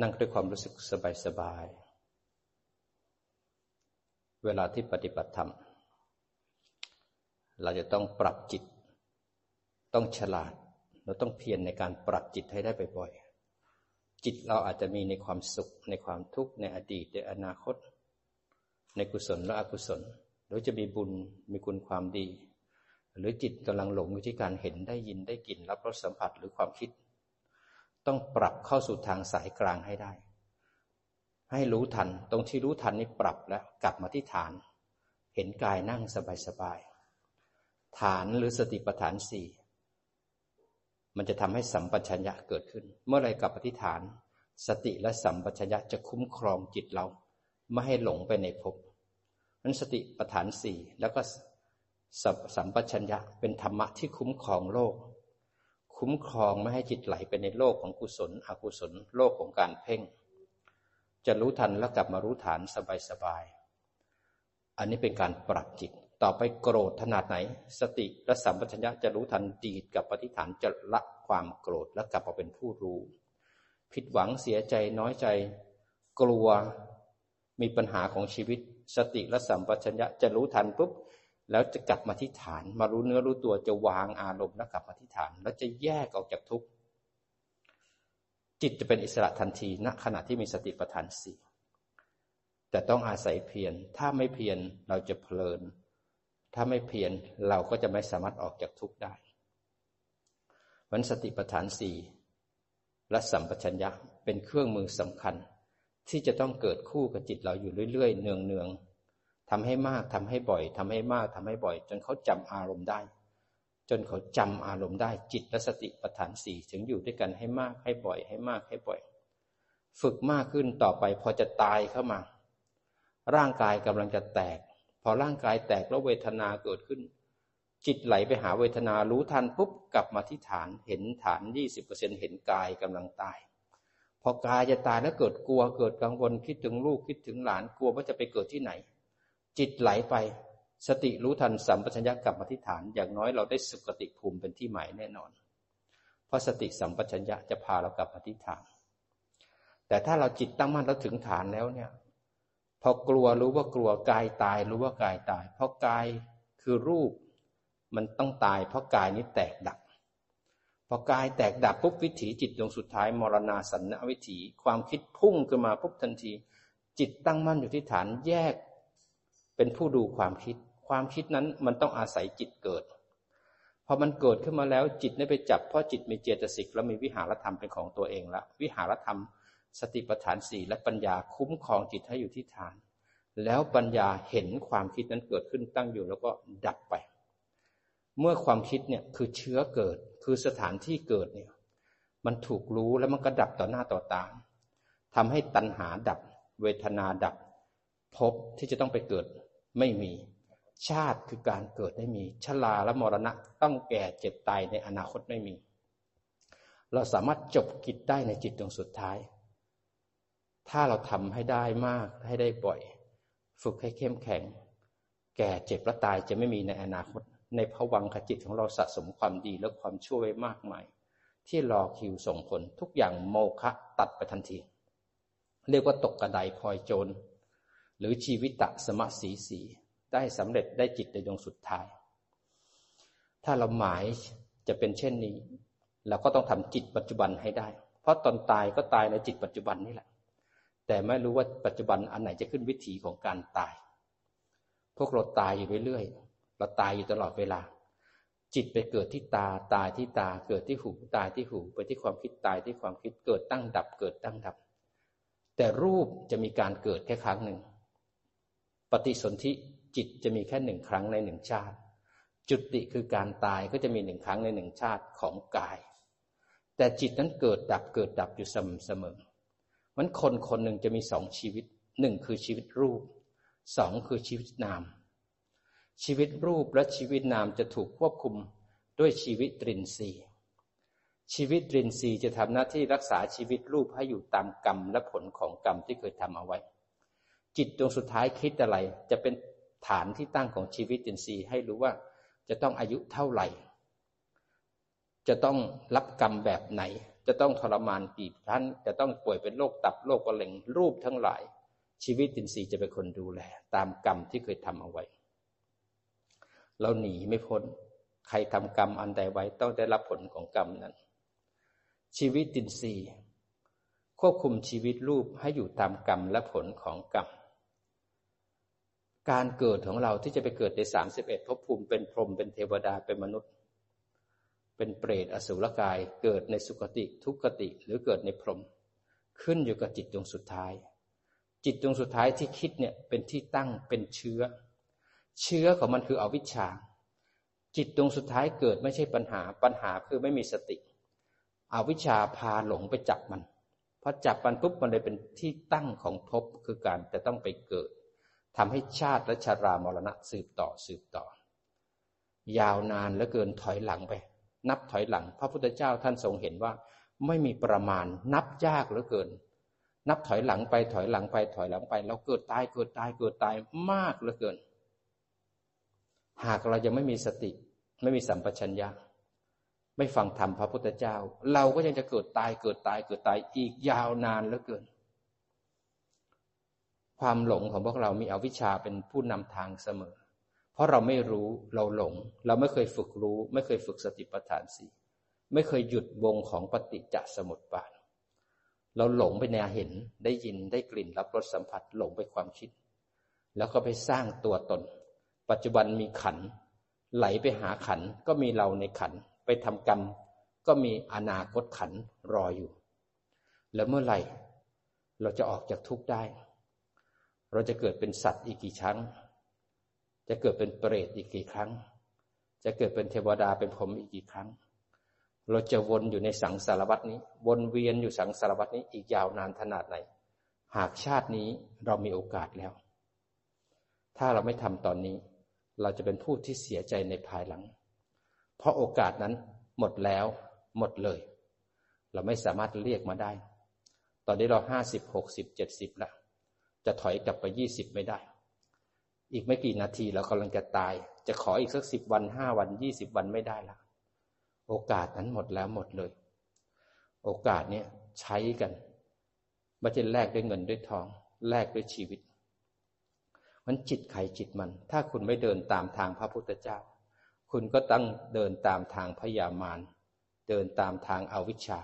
นั่งด้วยความรู้สึกสบายๆเวลาที่ปฏิบัติธรรม เราจะต้องปรับจิต ต้องฉลาด เราต้องเพียรในการปรับจิตให้ได้บ่อยๆ จิตเราอาจจะมีในความสุข ในความทุกข์ในอดีตในอนาคต ในกุศลและอกุศล หรือจะมีบุญมีคุณความดี หรือจิตกำลังหลงอยู่ที่การเห็นได้ยินได้กลิ่นรับรสสัมผัสหรือความคิด ต้องปรับเข้าสู่ทางสายกลางให้ได้ ให้รู้ทัน ตรงที่รู้ทันนี้ปรับแล้วกลับมาที่ฐาน เห็นกายนั่งสบายๆ ฐานหรือสติปัฏฐานสี่มันจะทำให้สัมปชัญญะเกิดขึ้น เมื่อไรกลับมาที่ฐาน สติและสัมปชัญญะจะคุ้มครองจิตเรา ไม่ให้หลงไปในภพนั้นสติปัฏฐานสี่แล้วก็สัมปชัญญะเป็นธรรมะที่คุ้มครองโลก คุ้มครองไม่ให้จิตไหลไปในโลกของกุศล อกุศล โลกของการเพ่ง จะรู้ทันแล้วกลับมารู้ฐานสบายๆ อันนี้เป็นการปรับจิต ต่อไปโกรธขนาดไหน สติและสัมปชัญญะจะรู้ทันดีดกับปฏิฐานจะละความโกรธและกลับมาเป็นผู้รู้ ผิดหวังเสียใจน้อยใจ กลัวมีปัญหาของชีวิต สติและสัมปชัญญะจะรู้ทันปุ๊บ แล้วจะกลับมาที่ฐาน มารู้เนื้อรู้ตัวจะวางอารมณ์แล้วกลับมาที่ฐาน แล้วจะแยกออกจากทุกข์จิตจะเป็นอิสระทันทีณขณะที่มีสติปัฏฐานสี่แต่ต้องอาศัยเพียรถ้าไม่เพียรเราจะเพลิน ถ้าไม่เพียรเราก็จะไม่สามารถออกจากทุกข์ได้วันสติปัฏฐานสี่และสัมปชัญญะเป็นเครื่องมือสำคัญ ที่จะต้องเกิดคู่กับจิตเราอยู่เรื่อยๆ เนืองๆ ทำให้มากทำให้บ่อยทำให้มากทำให้บ่อย จนเขาจำอารมณ์ได้ จนเขาจำอารมณ์ได้จิตและสติปัฏฐานสี่ถึงอยู่ด้วยกันให้มากให้บ่อย ให้มากให้บ่อย ฝึกมากขึ้นต่อไปพอจะตายเข้ามา ร่างกายกำลังจะแตก พอร่างกายแตกแล้วเวทนาเกิดขึ้น จิตไหลไปหาเวทนารู้ทันปุ๊บกลับมาที่ฐานเห็นฐานยี่สิบเปอร์เซ็นเห็นกายกำลังตายพอกายจะตายแล้วเกิดกลัวเกิดกังวลคิดถึงลูกคิดถึงหลานกลัวว่าจะไปเกิดที่ไหน จิตไหลไป สติรู้ทันสัมปชัญญะกลับมาที่ฐาน อย่างน้อยเราได้สุกติภูมิเป็นที่หมายแน่นอน เพราะสติสัมปชัญญะจะพาเรากลับมาที่ฐาน แต่ถ้าเราจิตตั้งมั่นแล้วถึงฐานแล้วเนี่ย พอกลัวรู้ว่ากลัวกายตาย รู้ว่ากายตาย เพราะกายคือรูปมันต้องตาย เพราะกายนี้แตกดับพอกายแตกดับปุ๊บวิถีจิตดวงสุดท้ายมรณาสันนวิถี ความคิดพุ่งขึ้นมาปุ๊บทันที จิตตั้งมั่นอยู่ที่ฐานแยก เป็นผู้ดูความคิด ความคิดนั้นมันต้องอาศัยจิตเกิด พอมันเกิดขึ้นมาแล้วจิตได้ไปจับ เพราะจิตมีเจตสิกแล้วมีวิหารธรรมเป็นของตัวเองแล้ววิหารธรรม สติปัฏฐานสี่และปัญญาคุ้มครองจิตให้อยู่ที่ฐาน แล้วปัญญาเห็นความคิดนั้นเกิดขึ้นตั้งอยู่แล้วก็ดับไป เมื่อความคิดเนี่ยคือเชื้อเกิด คือสถานที่เกิดเนี่ย มันถูกรู้แล้วมันก็ดับต่อหน้าต่อตาทำให้ตัณหาดับ เวทนาดับภพที่จะต้องไปเกิด ไม่มี ชาติคือการเกิดไม่มี ชราและมรณะต้องแก่เจ็บตายในอนาคตไม่มี เราสามารถจบกิจได้ในจิตดวงสุดท้าย ถ้าเราทำให้ได้มากให้ได้บ่อย ฝึกให้เข้มแข็ง แก่เจ็บและตายจะไม่มีในอนาคต ในภวังขจิตของเราสะสมความดีและความช่วยมากมายที่รอคิวส่งผลทุกอย่างโมฆะตัดไปทันที เรียกว่าตกกระไดพลอยโจร หรือชีวิตตสมะสีสีได้สำเร็จได้จิตในดวงสุดท้าย ถ้าเราหมายจะเป็นเช่นนี้ เราก็ต้องทำจิตปัจจุบันให้ได้ เพราะตอนตายก็ตายในจิตปัจจุบันนี่แหละ แต่ไม่รู้ว่าปัจจุบันอันไหนจะขึ้นวิถีของการตาย พวกเราตายอยู่เรื่อยๆเราตายอยู่ตลอดเวลา จิตไปเกิดที่ตาตายที่ตาเกิดที่หูตายที่หู ไปที่ความคิดตายที่ความคิดเกิดตั้งดับเกิดตั้งดับ แต่รูปจะมีการเกิดแค่ครั้งหนึ่ง ปฏิสนธิจิตจะมีแค่หนึ่งครั้งในหนึ่งชาติ จุติคือการตายก็จะมีหนึ่งครั้งในหนึ่งชาติของกาย แต่จิตนั้นเกิดดับเกิดดับอยู่เสมอเสมอมันคนคนหนึ่งจะมีสองชีวิตหนึ่งคือชีวิตรูปสองคือชีวิตนาม ชีวิตรูปและชีวิตนามจะถูกควบคุมด้วยชีวิตตรินทรีย์ชีวิตตรินทรีย์จะทำหน้าที่รักษาชีวิตรูปให้อยู่ตามกรรมและผลของกรรมที่เคยทำเอาไว้ จิตดวงสุดท้ายคิดอะไร จะเป็นฐานที่ตั้งของชีวิตอินทรีย์ให้รู้ว่าจะต้องอายุเท่าไหร่ จะต้องรับกรรมแบบไหน จะต้องทรมานกี่ท่านจะต้องป่วยเป็นโรคตับโรคมะเร็งรูปทั้งหลาย ชีวิตตินทรีย์จะเป็นคนดูแล ตามกรรมที่เคยทำเอาไว้ เราหนีไม่พ้น ใครทำกรรมอันใดไว้ต้องได้รับผลของกรรมนั้น ชีวิตตินทรีย์ควบคุมชีวิตรูปให้อยู่ตามกรรมและผลของกรรม การเกิดของเราที่จะไปเกิดในสามสิบเอ็ดภพภูมิเป็นพรหมเป็นเทวดาเป็นมนุษย์ เป็นเปรตอสุรกาย เกิดในสุคติทุกขติหรือเกิดในพรหมขึ้นอยู่กับจิตดวงสุดท้าย จิตดวงสุดท้ายที่คิดเนี่ยเป็นที่ตั้งเป็นเชื้อ เชื้อของมันคืออวิชชา จิตดวงสุดท้ายเกิดไม่ใช่ปัญหาปัญหาคือไม่มีสติ อวิชชาพาหลงไปจับมันพอจับมันปุ๊บมันเลยเป็นที่ตั้งของภพคือการจะต้องไปเกิด ทำให้ชาติและชารามรณะสืบต่อสืบต่อ ยาวนานเหลือเกินถอยหลังไป นับถอยหลัง พระพุทธเจ้าท่านทรงเห็นว่า ไม่มีประมาณนับยากเหลือเกิน นับถอยหลังไปถอยหลังไปถอยหลังไปเราเกิดตายเกิดตายเกิดตายมากเหลือเกิน หากเรายังไม่มีสติ ไม่มีสัมปชัญญะไม่ฟังธรรมพระพุทธเจ้า เราก็ยังจะเกิดตายเกิดตายเกิดตายอีกยาวนานเหลือเกิน ความหลงของพวกเรามีอวิชชาเป็นผู้นำทางเสมอ เพราะเราไม่รู้เราหลง เราไม่เคยฝึกรู้ ไม่เคยฝึกสติปัฏฐานสี่ไม่เคยหยุดวงของปฏิจจสมุปบาท เราหลงไปในเห็นได้ยินได้กลิ่นรับรสสัมผัสหลงไปความคิด แล้วก็ไปสร้างตัวตน ปัจจุบันมีขัน ไหลไปหาขันก็มีเราในขัน ไปทำกรรม ก็มีอนาคตขันรออยู่ แล้วเมื่อไหร่ เราจะออกจากทุกข์ได้ เราจะเกิดเป็นสัตว์อีกกี่ครั้งจะเกิดเป็นเปรตอีกกี่ครั้ง จะเกิดเป็นเทวดาเป็นผมอีกกี่ครั้ง เราจะวนอยู่ในสังสารวัตนี้ วนเวียนอยู่สังสารวัตนี้อีกยาวนานขนาดไหน หากชาตินี้เรามีโอกาสแล้ว ถ้าเราไม่ทำตอนนี้ เราจะเป็นผู้ที่เสียใจในภายหลัง เพราะโอกาสนั้นหมดแล้ว หมดเลย เราไม่สามารถเรียกมาได้ ตอนนี้เราห้าสิบหกสิบเจ็ดสิบแล้ว จะถอยกลับไปยี่สิบไม่ได้ อีกไม่กี่นาทีเรากำลังจะตาย จะขออีกสักสิบวันห้าวันยี่สิบวันไม่ได้ละโอกาสนั้นหมดแล้วหมดเลย โอกาสเนี้ยใช้กันไม่ใช่แลกด้วยเงินด้วยทอง แลกด้วยชีวิต มันจิตใครจิตมัน ถ้าคุณไม่เดินตามทางพระพุทธเจ้า คุณก็ต้องเดินตามทางพยามารเดินตามทางอาวิชชา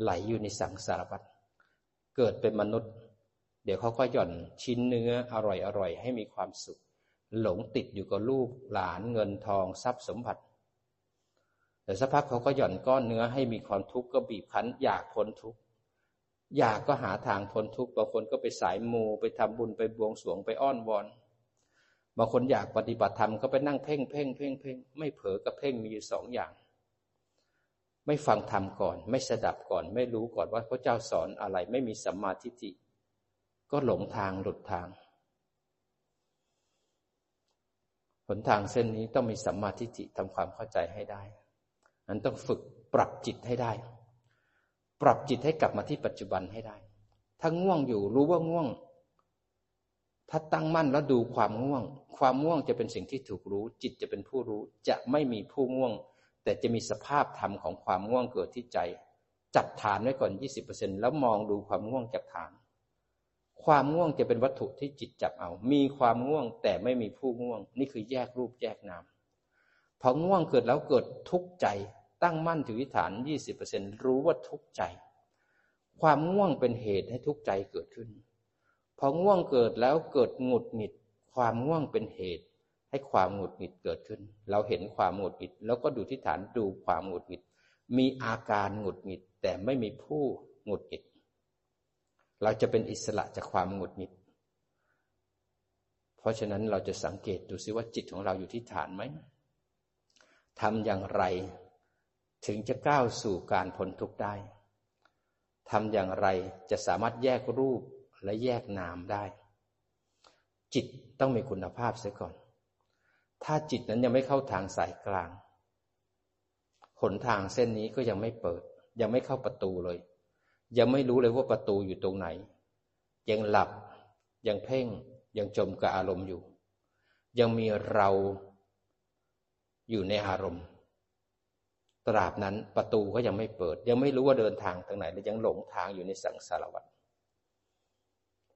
ไหลอยู่ในสังสารวัฏเกิดเป็นมนุษย์ เดี๋ยวเขาก็หย่อนชิ้นเนื้ออร่อยอร่อยให้มีความสุข หลงติดอยู่กับลูกหลานเงินทองทรัพย์สมบัติแต่สักพักเขาก็หย่อนก้อนเนื้อให้มีความทุกข์ก็บีบคั้นอยากพ้นทุกข์อยากก็หาทางพ้นทุกข์บางคนก็ไปสายมูไปทำบุญไปบวงสรวงไปอ้อนวอนบางคนอยากปฏิบัติธรรมก็ไปนั่งเพ่งเพ่งเพ่งเพ่งไม่เผลอกับเพ่งมีอยู่สองอย่าง ไม่ฟังธรรมก่อน ไม่สดับก่อน ไม่รู้ก่อนว่าพระเจ้าสอนอะไร ไม่มีสัมมาทิฏฐิ ก็หลงทางหลุดทาง หนทางเส้นนี้ต้องมีสัมมาทิฏฐิทำความเข้าใจให้ได้นั้นต้องฝึกปรับจิตให้ได้ ปรับจิตให้กลับมาที่ปัจจุบันให้ได้ ถ้าง่วงอยู่รู้ว่าง่วง ถ้าตั้งมั่นแล้วดูความง่วง ความง่วงจะเป็นสิ่งที่ถูกรู้ จิตจะเป็นผู้รู้ จะไม่มีผู้ง่วง แต่จะมีสภาพธรรมของความง่วงเกิดที่ใจ จับฐานไว้ก่อน 20%แล้วมองดูความง่วงจากฐาน ความง่วงจะเป็นวัตถุที่จิตจับเอา มีความง่วงแต่ไม่มีผู้ง่วง นี่คือแยกรูปแยกนามพอง่วงเกิดแล้วเกิดทุกข์ใจ ตั้งมั่นถือวิฐาน 20%รู้ว่าทุกข์ใจ ความง่วงเป็นเหตุให้ทุกข์ใจเกิดขึ้น พอง่วงเกิดแล้วเกิดหงุดหงิด ความง่วงเป็นเหตุ ให้ความหงุดหงิดเกิดขึ้น เราเห็นความหงุดหงิด แล้วก็ดูที่ฐานดูความหงุดหงิด มีอาการหงุดหงิดแต่ไม่มีผู้หงุดหงิด เราจะเป็นอิสระจากความหงุดหงิด เพราะฉะนั้นเราจะสังเกตดูซิว่าจิตของเราอยู่ที่ฐานไหมทำอย่างไรถึงจะก้าวสู่การพ้นทุกข์ได้ทำอย่างไรจะสามารถแยกรูปและแยกนามได้ จิตต้องมีคุณภาพเสียก่อน ถ้าจิตนั้นยังไม่เข้าทางสายกลาง หนทางเส้นนี้ก็ยังไม่เปิด ยังไม่เข้าประตูเลย ยังไม่รู้เลยว่าประตูอยู่ตรงไหน ยังหลับ ยังเพ่ง ยังจมกับอารมณ์อยู่ ยังมีเราอยู่ในอารมณ์ ตราบนั้นประตูก็ยังไม่เปิด ยังไม่รู้ว่าเดินทางทางไหนและยังหลงทางอยู่ในสังสารวัฏ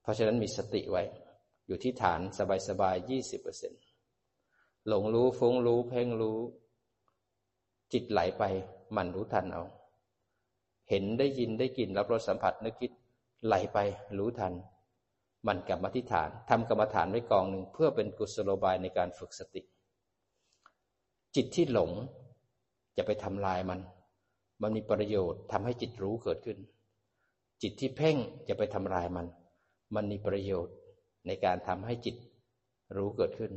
เพราะฉะนั้นมีสติไว้ อยู่ที่ฐานสบายๆยี่สิบเปอร์เซ็นหลงรู้ฟุ้งรู้ เพ่งรู้ จิตไหลไปมันรู้ทันเอา เห็นได้ยินได้กลิ่นรับรสสัมผัสนึกคิดไหลไปรู้ทัน มันกลับมาที่ฐานทำกรรมฐานไว้กองหนึ่งเพื่อเป็นกุศโลบายในการฝึกสติ จิตที่หลงจะไปทำลายมัน มันมีประโยชน์ทำให้จิตรู้เกิดขึ้น จิตที่เพ่งจะไปทำลายมัน มันมีประโยชน์ในการทำให้จิตรู้เกิดขึ้น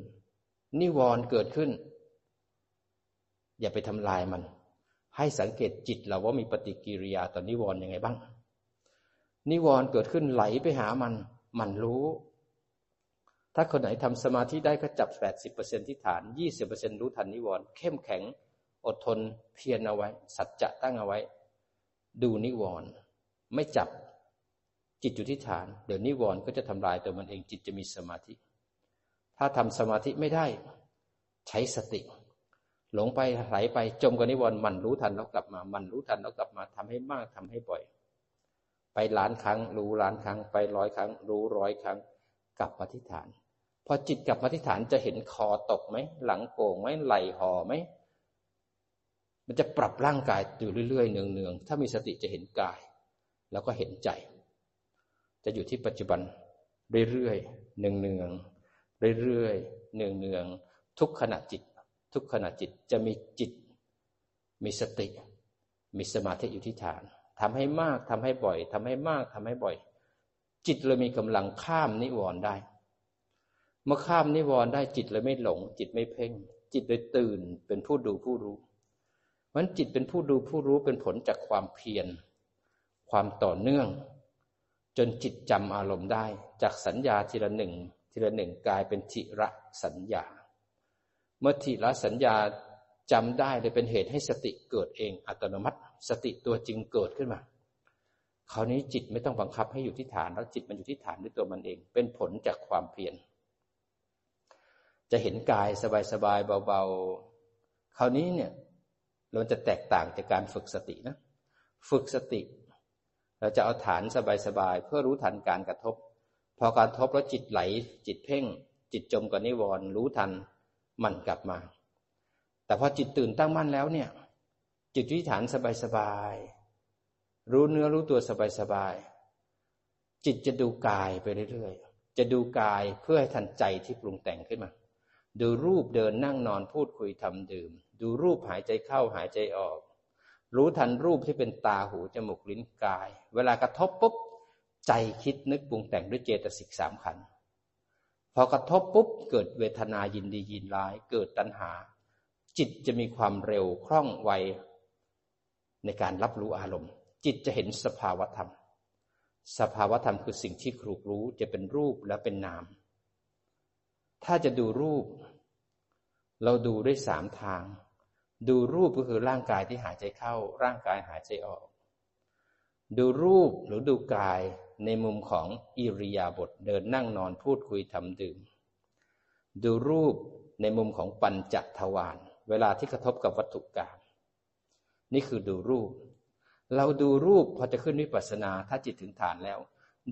นิวรณ์เกิดขึ้น อย่าไปทำลายมัน ให้สังเกตจิตเราว่ามีปฏิกิริยาต่อนนิวรณ์ยังไงบ้าง นิวรณ์เกิดขึ้นไหลไปหามัน มันรู้ ถ้าคนไหนทำสมาธิได้ก็จับแปดสิบเปอร์เซ็นที่ฐานยี่สิบเปอร์เซ็นรู้ทันนิวรณ์เข้มแข็ง อดทนเพียรเอาไว้ สัจจะตั้งเอาไว้ ดูนิวรณ์ไม่จับจิตอยู่ที่ฐาน เดี๋ยวนิวรณ์ก็จะทำลายตัวมันเองจิตจะมีสมาธิ ถ้าทำสมาธิไม่ได้ ใช้สติ หลงไปไหลไปจมกับนิวรณ์มันรู้ทันแล้วกลับมา มันรู้ทันแล้วกลับมาทำให้มากทำให้บ่อย ไปล้านครั้ง รู้ล้านครั้ง ไปร้อยครั้ง รู้ร้อยครั้ง กลับมาที่ฐาน พอจิตกลับมาที่ฐานจะเห็นคอตกไหม หลังโก่งไหมไหลห่อไหม มันจะปรับร่างกายอยู่เรื่อยๆเนืองๆถ้ามีสติจะเห็นกาย แล้วก็เห็นใจ จะอยู่ที่ปัจจุบันเรื่อยๆเนืองๆเรื่อยๆเนืองๆทุกขณะจิต ทุกขณะจิตจะมีจิต มีสติ มีสมาธิอยู่ที่ฐานทำให้มากทำให้บ่อยทำให้มากทำให้บ่อย จิตเลยมีกำลังข้ามนิวรณ์ได้ เมื่อข้ามนิวรณ์ได้จิตเลยไม่หลง จิตไม่เพ่ง จิตเลยตื่นเป็นผู้ดูผู้รู้มันจิตเป็นผู้ดูผู้รู้เป็นผลจากความเพียร ความต่อเนื่อง จนจิตจำอารมณ์ได้ จากสัญญาทีละหนึ่งทีละหนึ่งกลายเป็นทิระสัญญา เมื่อทิระสัญญาจำได้เลยเป็นเหตุให้สติเกิดเองอัตโนมัติ สติตัวจริงเกิดขึ้นมา คราวนี้จิตไม่ต้องบังคับให้อยู่ที่ฐาน แล้วจิตมันอยู่ที่ฐานด้วยตัวมันเอง เป็นผลจากความเพียรจะเห็นกายสบายๆเบาๆ คราวนี้เนี่ยเราจะแตกต่างจากการฝึกสตินะ ฝึกสติ เราจะเอาฐานสบายๆเพื่อรู้ทันการกระทบ พอการทบแล้วจิตไหล จิตเพ่ง จิตจมกับนิวรณ์รู้ทัน มันกลับมา แต่พอจิตตื่นตั้งมั่นแล้วเนี่ย จิตวิฐานสบายๆรู้เนื้อรู้ตัวสบายๆจิตจะดูกายไปเรื่อยๆจะดูกายเพื่อให้ทันใจที่ปรุงแต่งขึ้นมา ดูรูปเดินนั่งนอนพูดคุยทำดื่ม ดูรูปหายใจเข้าหายใจออก รู้ทันรูปที่เป็นตาหูจมูกลิ้นกาย เวลากระทบปุ๊บใจคิดนึกปรุงแต่งด้วยเจตสิกสามขัน พอกระทบปุ๊บเกิดเวทนายินดียินร้าย เกิดตัณหา จิตจะมีความเร็วคล่องไวในการรับรู้อารมณ์ จิตจะเห็นสภาวธรรม สภาวธรรมคือสิ่งที่ครูรู้จะเป็นรูปและเป็นนาม ถ้าจะดูรูป เราดูได้สามทาง ดูรูปก็คือร่างกายที่หายใจเข้า ร่างกายหายใจออก ดูรูปหรือดูกาย ในมุมของอิริยาบถเดินนั่งนอนพูดคุยทำดื่ม ดูรูปในมุมของปัญจทวารเวลาที่กระทบกับวัตถุกรรมนี่คือดูรูป เราดูรูปพอจะขึ้นวิปัสสนาถ้าจิตถึงฐานแล้ว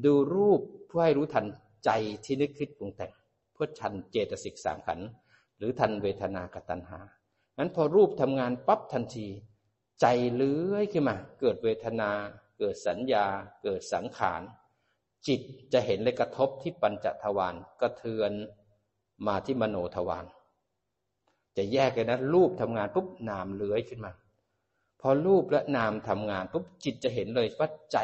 ดูรูปเพื่อให้รู้ทันใจที่นึกคิดปรุงแต่งเพื่อทันเจตสิกสามขันหรือทันเวทนากตัญหานั้นพอรูปทำงานปั๊บทันที ใจเลื้อยขึ้นมา เกิดเวทนา เกิดสัญญา เกิดสังขาร จิตจะเห็นเลยกระทบที่ปัญจทวารกระเทือนมาที่มโนทวารจะแยกกันนะรูปทำงานปุ๊บนามเลื้อยขึ้นมา พอรูปและนามทำงานปุ๊บจิตจะเห็นเลยว่าใจ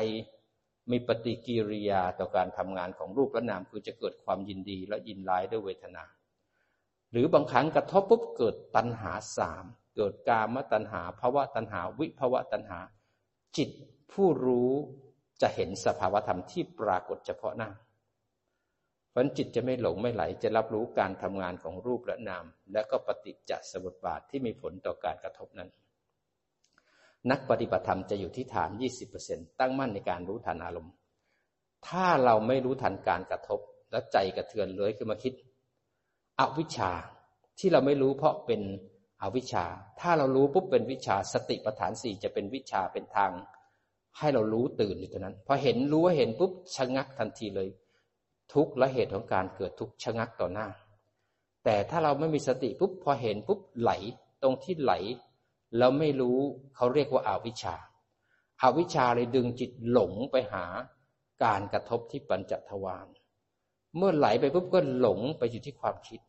มีปฏิกิริยาต่อการทำงานของรูปและนามคือจะเกิดความยินดีและยินร้ายด้วยเวทนา หรือบางครั้งกระทบปุ๊บเกิดตัณหาสามเกิดกามตัณหาภาวะตัณหา วิภาวะตัณหา จิตผู้รู้ จะเห็นสภาวธรรมที่ปรากฏเฉพาะหน้าเพราะจิตจะไม่หลงไม่ไหลจะรับรู้การทำงานของรูปและนาม และก็ปฏิจจสมุปบาทที่มีผลต่อการกระทบนั้น นักปฏิบัติธรรมจะอยู่ที่ฐาน 20%ตั้งมั่นในการรู้ทันอารมณ์ ถ้าเราไม่รู้ทันการกระทบ แล้วใจกระเทือนเลยขึ้นมาคิด อวิชชาที่เราไม่รู้เพราะเป็นอวิชชา ถ้าเรารู้ปุ๊บเป็นวิชาสติปัฏฐานสี่จะเป็นวิชาเป็นทาง ให้เรารู้ตื่นอยู่ตรงนั้นพอเห็นรู้ว่าเห็นปุ๊บชะงักทันทีเลย ทุกและเหตุของการเกิดทุกชะงักต่อหน้า แต่ถ้าเราไม่มีสติปุ๊บพอเห็นปุ๊บไหลตรงที่ไหล แล้วไม่รู้เขาเรียกว่าอาวิชชาอาวิชชาเลยดึงจิตหลงไปหาการกระทบที่ปัญจทวารเมื่อไหลไปปุ๊บก็หลงไปอยู่ที่ความคิด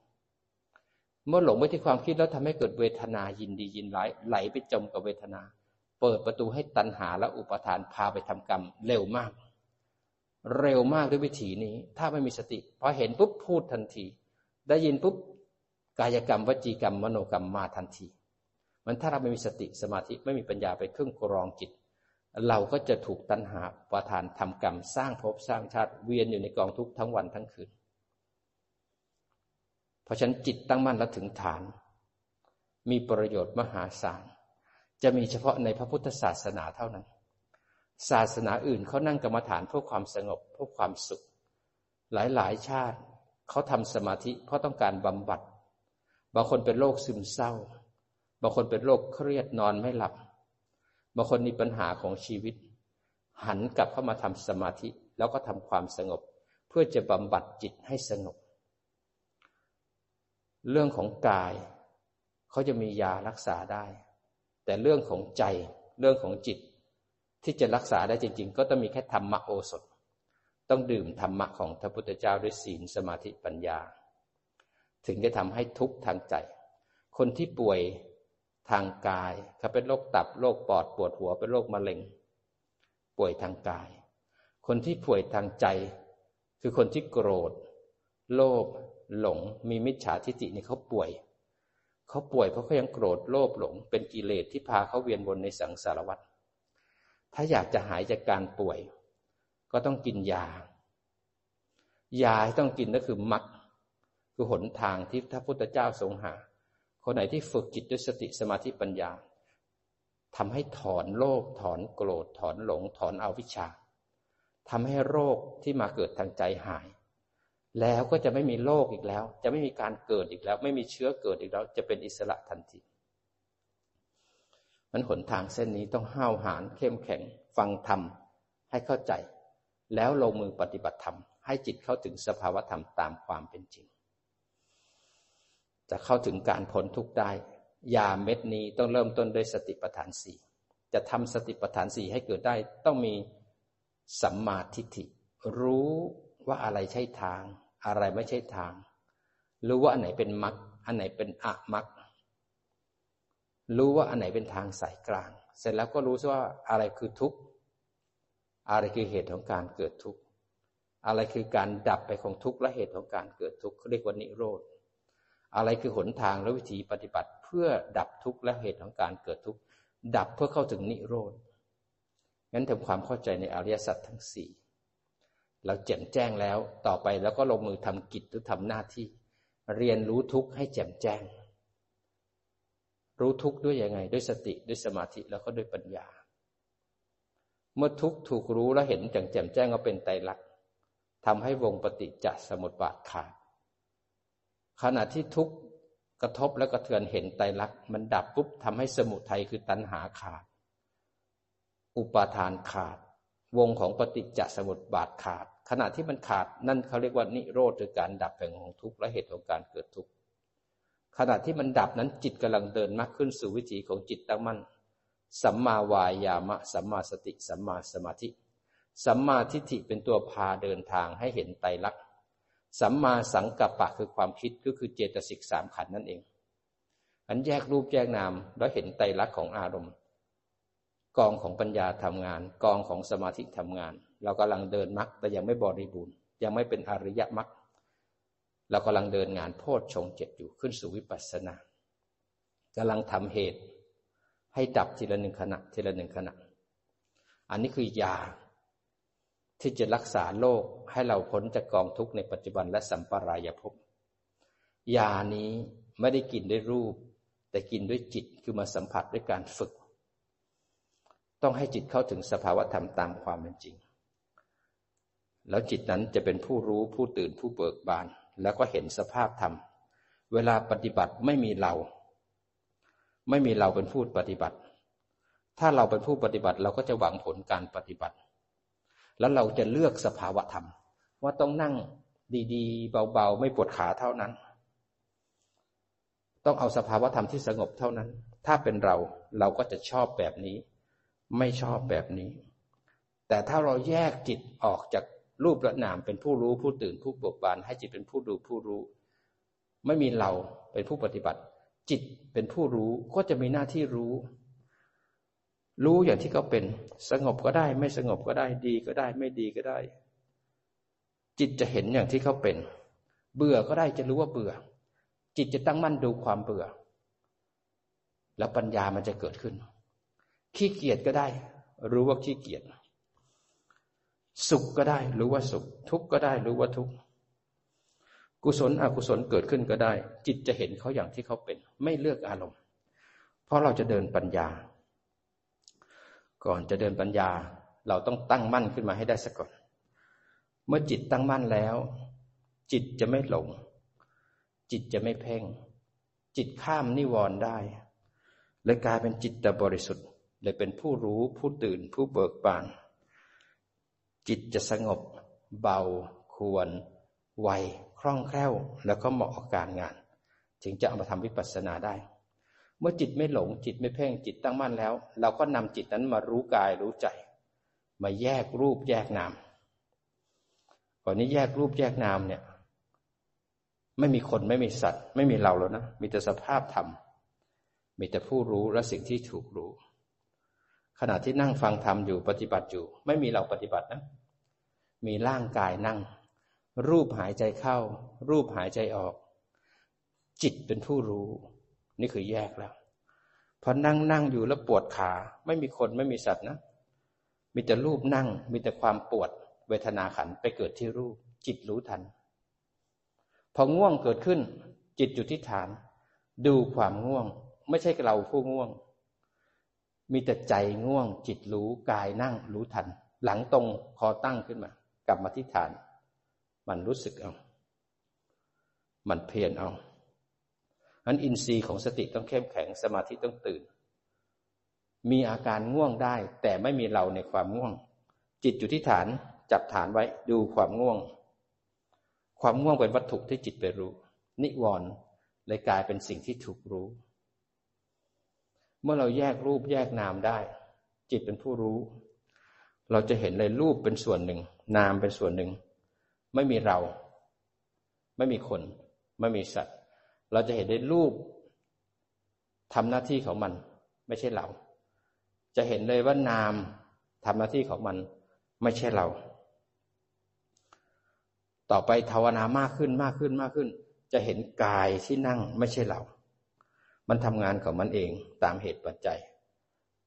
เมื่อหลงไปที่ความคิดแล้วทำให้เกิดเวทนายินดียินร้ายไหลไปจมกับเวทนา เปิดประตูให้ตัณหาและอุปทานพาไปทำกรรมเร็วมาก เร็วมากด้วยวิธีนี้ ถ้าไม่มีสติพอเห็นปุ๊บพูดทันที ได้ยินปุ๊บกายกรรมวจีกรรม มโนกรรมมาทันที มันถ้าเราไม่มีสติสมาธิไม่มีปัญญาไปเครื่องกรองจิต เราก็จะถูกตัณหาประทานทำกรรม สร้างภพสร้างชาติเวียนอยู่ในกองทุกข์ทั้งวันทั้งคืน เพราะฉะนั้นจิตตั้งมั่นและถึงฐาน มีประโยชน์มหาศาล จะมีเฉพาะในพระพุทธศาสนาเท่านั้น ศาสนาอื่นเขานั่งกรรมฐานเพื่อความสงบเพื่อความสุข หลายๆ ชาติเขาทำสมาธิเพราะต้องการบำบัด บางคนเป็นโรคซึมเศร้า บางคนเป็นโรคเครียดนอนไม่หลับ บางคนมีปัญหาของชีวิต หันกลับเข้ามาทำสมาธิแล้วก็ทำความสงบ เพื่อจะบำบัดจิตให้สงบ เรื่องของกายเขาจะมียารักษาได้ แต่เรื่องของใจเรื่องของจิต ที่จะรักษาได้จริง ๆ ก็ต้องมีแค่ธรรมโอสถ ต้องดื่มธรรมะของพระพุทธเจ้าด้วยศีลสมาธิปัญญา ถึงจะทำให้ทุกข์ทางใจ คนที่ป่วยทางกายเขาเป็นโรคตับโรคปอดปวดหัวเป็นโรคมะเร็ง ป่วยทางกาย คนที่ป่วยทางใจ คือคนที่โกรธ โลภหลง มีมิจฉาทิฏฐินี่เขาป่วย เขาป่วยเพราะเขายังโกรธโลภหลง เป็นกิเลสที่พาเขาเวียนวนในสังสารวัฏถ้าอยากจะหายจากการป่วย ก็ต้องกินยา ยาที่ต้องกินก็คือมรรคคือหนทางที่พระพุทธเจ้าทรงหา คนไหนที่ฝึกจิตด้วยสติสมาธิปัญญาทำให้ถอนโลภถอนโกรธ ถอนหลง ถอนอวิชชาทำให้โรคที่มาเกิดทางใจหาย แล้วก็จะไม่มีโรคอีกแล้ว จะไม่มีการเกิดอีกแล้ว ไม่มีเชื้อเกิดอีกแล้ว จะเป็นอิสระทันทีมันหนทางเส้นนี้ต้องห้าวหาญเข้มแข็ง ฟังธรรมให้เข้าใจ แล้วลงมือปฏิบัติธรรม ให้จิตเข้าถึงสภาวธรรมตามความเป็นจริง จะเข้าถึงการพ้นทุกข์ได้ยาเม็ดนี้ต้องเริ่มต้นด้วยสติปัฏฐานสี่จะทำสติปัฏฐานสี่ให้เกิดได้ต้องมีสัมมาทิฏฐิรู้ว่าอะไรใช่ทาง อะไรไม่ใช่ทาง รู้ว่าอันไหนเป็นมรรคอันไหนเป็นอะมรรครู้ว่าอันไหนเป็นทางสายกลาง เสร็จแล้วก็รู้ว่าอะไรคือทุกข์อะไรคือเหตุของการเกิดทุกข์อะไรคือการดับไปของทุกข์และเหตุของการเกิดทุกข์เรียกว่านิโรธอะไรคือหนทางและวิธีปฏิบัติเพื่อดับทุกข์และเหตุของการเกิดทุกข์ดับเพื่อเข้าถึงนิโรธงั้นทำความเข้าใจในอริยสัจทั้งสี่ เราแจ่มแจ้งแล้วต่อไปแล้วก็ลงมือทำกิจหรือทำหน้าที่ เรียนรู้ทุกข์ให้แจ่มแจ้ง รู้ทุกข์ด้วยยังไง ด้วยสติด้วยสมาธิแล้วก็ด้วยปัญญา เมื่อทุกข์ถูกรู้และเห็นแจ่มแจ่มแจ้งก็เป็นไตรลักษณ์ทำให้วงปฏิจจสมุปบาทขาดขณะที่ทุกข์กระทบและกระเทือนเห็นไตรลักษณ์มันดับปุ๊บทำให้สมุทัยคือตัณหาขาด อุปาทานขาด วงของปฏิจจสมุปบาทขาด ขณะที่มันขาดนั่นเขาเรียกว่านิโรธหรือการดับแห่งของทุกข์และเหตุของการเกิดทุกข์ขณะที่มันดับนั้นจิตกำลังเดินมากขึ้นสู่วิถีของจิตตั้งมั่นสัมมาวายามะสัมมาสติสัมมาสมาธิสัมมาทิฏฐิเป็นตัวพาเดินทางให้เห็นไตรลักษณ์สัมมาสังกัปปะคือความคิดก็คือเจตสิกสามขันนั่นเอง อันแยกรูปแยกนามแล้วเห็นไตรลักษณ์ของอารมณ์ กองของปัญญาทำงาน กองของสมาธิทำงาน เรากำลังเดินมรรคแต่ยังไม่บริบูรณ์ ยังไม่เป็นอริยมรรคเรากำลังเดินงานโพชฌงเจ็ดอยู่ขึ้นสู่วิปัสสนากำลังทำเหตุ ให้ดับทีละหนึ่งขณะทีละหนึ่งขณะ อันนี้คือยาที่จะรักษาโลกให้เราพ้นจากกองทุกข์ในปัจจุบันและสัมปรายภพยานี้ไม่ได้กินด้วยรูป แต่กินด้วยจิตคือมาสัมผัสด้วยการฝึก ต้องให้จิตเข้าถึงสภาวะธรรมตามความเป็นจริง แล้วจิตนั้นจะเป็นผู้รู้ผู้ตื่นผู้เบิกบาน แล้วก็เห็นสภาพธรรม เวลาปฏิบัติไม่มีเรา ไม่มีเราเป็นผู้ปฏิบัติ ถ้าเราเป็นผู้ปฏิบัติเราก็จะหวังผลการปฏิบัติ แล้วเราจะเลือกสภาวะธรรม ว่าต้องนั่งดีๆ เบาๆ ไม่ปวดขาเท่านั้น ต้องเอาสภาวะธรรมที่สงบเท่านั้น ถ้าเป็นเราเราก็จะชอบแบบนี้ ไม่ชอบแบบนี้ แต่ถ้าเราแยกจิตออกจาก รูปและนามเป็นผู้รู้ผู้ตื่นผู้เบิกบาน ให้จิตเป็นผู้ดูผู้รู้ ไม่มีเราเป็นผู้ปฏิบัติ จิตเป็นผู้รู้ก็จะมีหน้าที่รู้ รู้อย่างที่เขาเป็น สงบก็ได้ ไม่สงบก็ได้ดีก็ได้ ไม่ดีก็ได้ จิตจะเห็นอย่างที่เขาเป็น เบื่อก็ได้จะรู้ว่าเบื่อ จิตจะตั้งมั่นดูความเบื่อ แล้วปัญญามันจะเกิดขึ้น ขี้เกียจก็ได้ รู้ว่าขี้เกียจ สุขก็ได้รู้ว่าสุข ทุกข์ก็ได้รู้ว่าทุกข์กุศลอกุศลเกิดขึ้นก็ได้ จิตจะเห็นเขาอย่างที่เขาเป็น ไม่เลือกอารมณ์ เพราะเราจะเดินปัญญา ก่อนจะเดินปัญญา เราต้องตั้งมั่นขึ้นมาให้ได้สักก่อน เมื่อจิตตั้งมั่นแล้ว จิตจะไม่หลง จิตจะไม่เพ่ง จิตข้ามนิวรณ์ได้เลยกลายเป็นจิตบริสุทธิ์เลยเป็นผู้รู้ผู้ตื่นผู้เบิกบาน จิตจะสงบ เบา ควร ไวคล่องแคล่ว แล้วก็เหมาะกับการงาน จึงจะเอามาทำวิปัสสนาได้ เมื่อจิตไม่หลงจิตไม่เพ่งจิตตั้งมั่นแล้ว เราก็นำจิตนั้นมารู้กายรู้ใจ มาแยกรูปแยกนามก่อนนี้แยกรูปแยกนามเนี่ย ไม่มีคนไม่มีสัตว์ ไม่มีเราแล้วนะมีแต่สภาพธรรมมีแต่ผู้รู้และสิ่งที่ถูกรู้ ขณะที่นั่งฟังธรรมอยู่ปฏิบัติอยู่ ไม่มีเราปฏิบัตินะ มีร่างกายนั่ง รูปหายใจเข้า รูปหายใจออก จิตเป็นผู้รู้ นี่คือแยกแล้วพอนั่งนั่งอยู่แล้วปวดขา ไม่มีคนไม่มีสัตว์นะ มีแต่รูปนั่ง มีแต่ความปวด เวทนาขันไปเกิดที่รูป จิตรู้ทัน พอง่วงเกิดขึ้น จิตอยู่ที่ฐาน ดูความง่วง ไม่ใช่เราผู้ง่วง มีแต่ใจง่วง จิตรู้กายนั่งรู้ทัน หลังตรงคอตั้งขึ้นมา กลับมาที่ฐาน มันรู้สึกเอา มันเพียรเอานั้นอินทรีย์ของสติต้องเข้มแข็งสมาธิต้องตื่น มีอาการง่วงได้ แต่ไม่มีเราในความง่วง จิตอยู่ที่ฐานจับฐานไว้ดูความง่วง ความง่วงเป็นวัตถุที่จิตไปรู้ นิวรณ์เลยกลายเป็นสิ่งที่ถูกรู้ มื่อเราแยกรูปแยกนามได้ จิตเป็นผู้รู้ เราจะเห็นเลยรูปเป็นส่วนหนึ่ง นามเป็นส่วนหนึ่ง ไม่มีเรา ไม่มีคน ไม่มีสัตว์ เราจะเห็นได้รูปทำหน้าที่ของมัน ไม่ใช่เรา จะเห็นเลยว่านามทำหน้าที่ของมันไม่ใช่เรา ต่อไปภาวนามากขึ้นมากขึ้นมากขึ้น จะเห็นกายที่นั่งไม่ใช่เรา มันทำงานของมันเองตามเหตุปัจจัย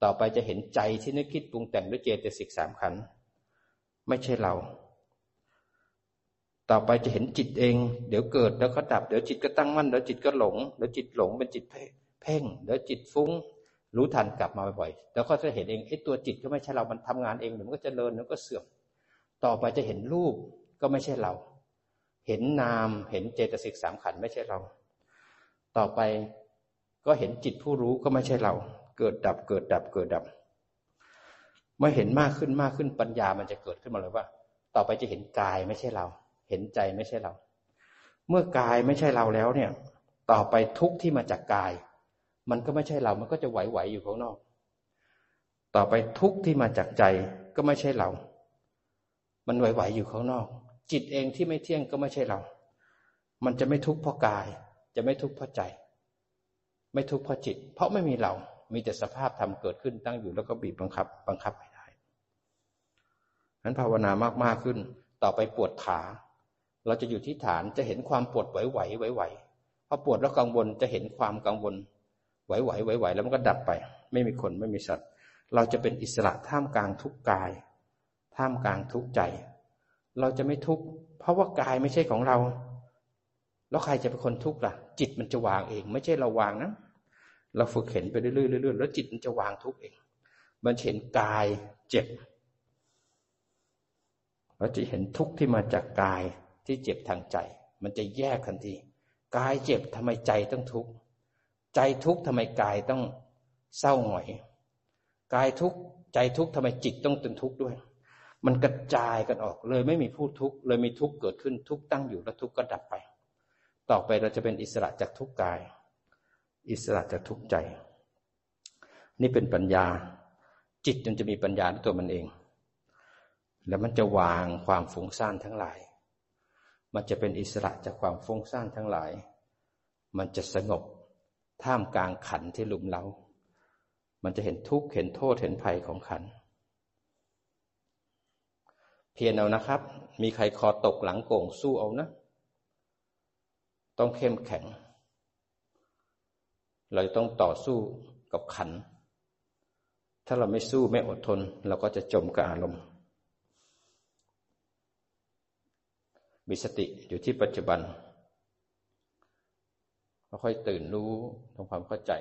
ต่อไปจะเห็นใจที่นึกคิดปรุงแต่งด้วยเจตสิกสามขันไม่ใช่เรา ต่อไปจะเห็นจิตเอง เดี๋ยวเกิดแล้วก็ดับ เดี๋ยวจิตก็ตั้งมั่น เดี๋ยวจิตก็หลง เดี๋ยวจิตหลงเป็นจิตเพ่ง เดี๋ยวจิตฟุ้ง รู้ทันกลับมาบ่อยๆ แล้วก็จะเห็นเองไอ้ตัวจิตก็ไม่ใช่เรา มันทำงานเองเดี๋ยวมันก็จะเลินแล้วก็เสื่อม ต่อไปจะเห็นรูปก็ไม่ใช่เรา เห็นนาม เห็นเจตสิกสามขันไม่ใช่เรา ต่อไป ก็เห็นจิตผู้รู้ก็ไม่ใช่เรา เกิดดับเกิดดับเกิดดับ เมื่อเห็นมากขึ้นมากขึ้นปัญญามันจะเกิดขึ้นมาเลยว่า ต่อไปจะเห็นกายไม่ใช่เรา เห็นใจไม่ใช่เรา เมื่อกายไม่ใช่เราแล้วเนี่ย ต่อไปทุกที่มาจากกาย มันก็ไม่ใช่เรา มันก็จะไหวๆอยู่ข้างนอก ต่อไปทุกที่มาจากใจก็ไม่ใช่เรา มันไหวๆอยู่ข้างนอก จิตเองที่ไม่เที่ยงก็ไม่ใช่เรา มันจะไม่ทุกข์เพราะกาย จะไม่ทุกข์เพราะใจ ไม่ทุกข์เพราะจิต เพราะไม่มีเรา มีแต่สภาพธรรมเกิดขึ้นตั้งอยู่แล้วก็บีบบังคับ บังคับไม่ได้นั้นภาวนามากๆขึ้น ต่อไปปวดขา เราจะอยู่ที่ฐานจะเห็นความปวดไหวไหวไหวไหวพอปวดแล้วกังวลจะเห็นความกังวลไหวไหวไหวไหวแล้วมันก็ดับไป ไม่มีคนไม่มีสัตว์ เราจะเป็นอิสระท่ามกลางทุกกาย ท่ามกลางทุกใจ เราจะไม่ทุกข์เพราะว่ากายไม่ใช่ของเรา แล้วใครจะเป็นคนทุกข์ล่ะ จิตมันจะวางเอง ไม่ใช่เราวางนะเราฝึกเห็นไปเรื่อยๆเรื่อยๆแล้วจิตมันจะวางทุกข์เอง มันเห็นกายเจ็บเราจะเห็นทุกข์ที่มาจากกายที่เจ็บทางใจ มันจะแยกทันทีกายเจ็บทำไมใจต้องทุกข์ใจทุกข์ทำไมกายต้องเศร้าหงอย กายทุกข์ใจทุกข์ทำไมจิตต้องตึงทุกข์ด้วย มันกระจายกันออกเลยไม่มีผู้ทุกข์เลยมีทุกข์เกิดขึ้นทุกข์ตั้งอยู่แล้วทุกข์ก็ดับไป ต่อไปเราจะเป็นอิสระจากทุกกาย อิสระจากทุกใจ นี่เป็นปัญญา จิตมันจะมีปัญญาในตัวมันเอง แล้วมันจะวางความฟุ้งซ่านทั้งหลาย มันจะเป็นอิสระจากความฟุ้งซ่านทั้งหลาย มันจะสงบท่ามกลางขันที่ลุมเล้า มันจะเห็นทุกข์เห็นโทษเห็นภัยของขัน เพียรเอานะครับ มีใครคอตกหลังโก่งสู้เอานะ ต้องเข้มแข็ง เราต้องต่อสู้กับขัน ถ้าเราไม่สู้ไม่อดทน เราก็จะจมกับอารมณ์มีสติอยู่ที่ปัจจุบันค่อยตื่นรู้ทำความเข้าใจ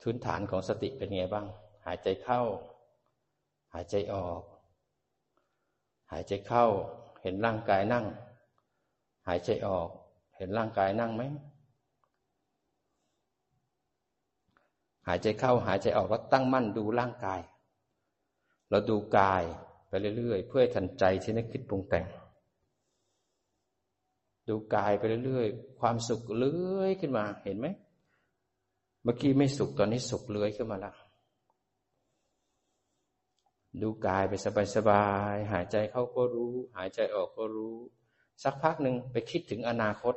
พื้นฐานของสติเป็นไงบ้าง หายใจเข้า หายใจออก หายใจเข้า เห็นร่างกายนั่ง หายใจออก เห็นร่างกายนั่งไหมหายใจเข้าหายใจออกแล้วตั้งมั่นดูร่างกาย เราดูกายไปเรื่อยๆ เพื่อทันใจที่นึกคิดปรุงแต่ง ดูกายไปเรื่อยๆ ความสุขเลื้อยขึ้นมาเห็นไหม เมื่อกี้ไม่สุขตอนนี้สุขเลื้อยขึ้นมาแล้ว ดูกายไปสบายๆหายใจเข้าก็รู้ หายใจออกก็รู้ สักพักหนึ่งไปคิดถึงอนาคต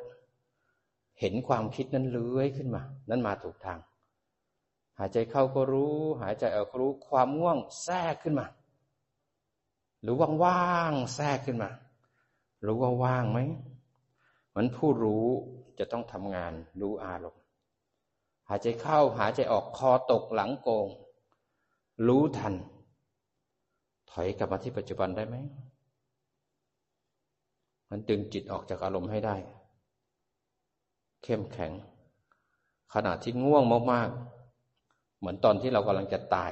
เห็นความคิดนั้นเลื้อยขึ้นมา นั่นมาถูกทาง หายใจเข้าก็รู้ หายใจออกก็รู้ ความง่วงแทรกขึ้นมา หรือว่างๆแทรกขึ้นมา รู้ว่าว่างไหมมันผู้รู้จะต้องทำงานรู้อารมณ์ หายใจเข้าหายใจออกคอตกหลังโกง รู้ทัน อยกลับมาที่ปัจจุบันได้ไหม มันดึงจิตออกจากอารมณ์ให้ได้ เข้มแข็ง ขณะที่ง่วงมากๆ เหมือนตอนที่เรากำลังจะตาย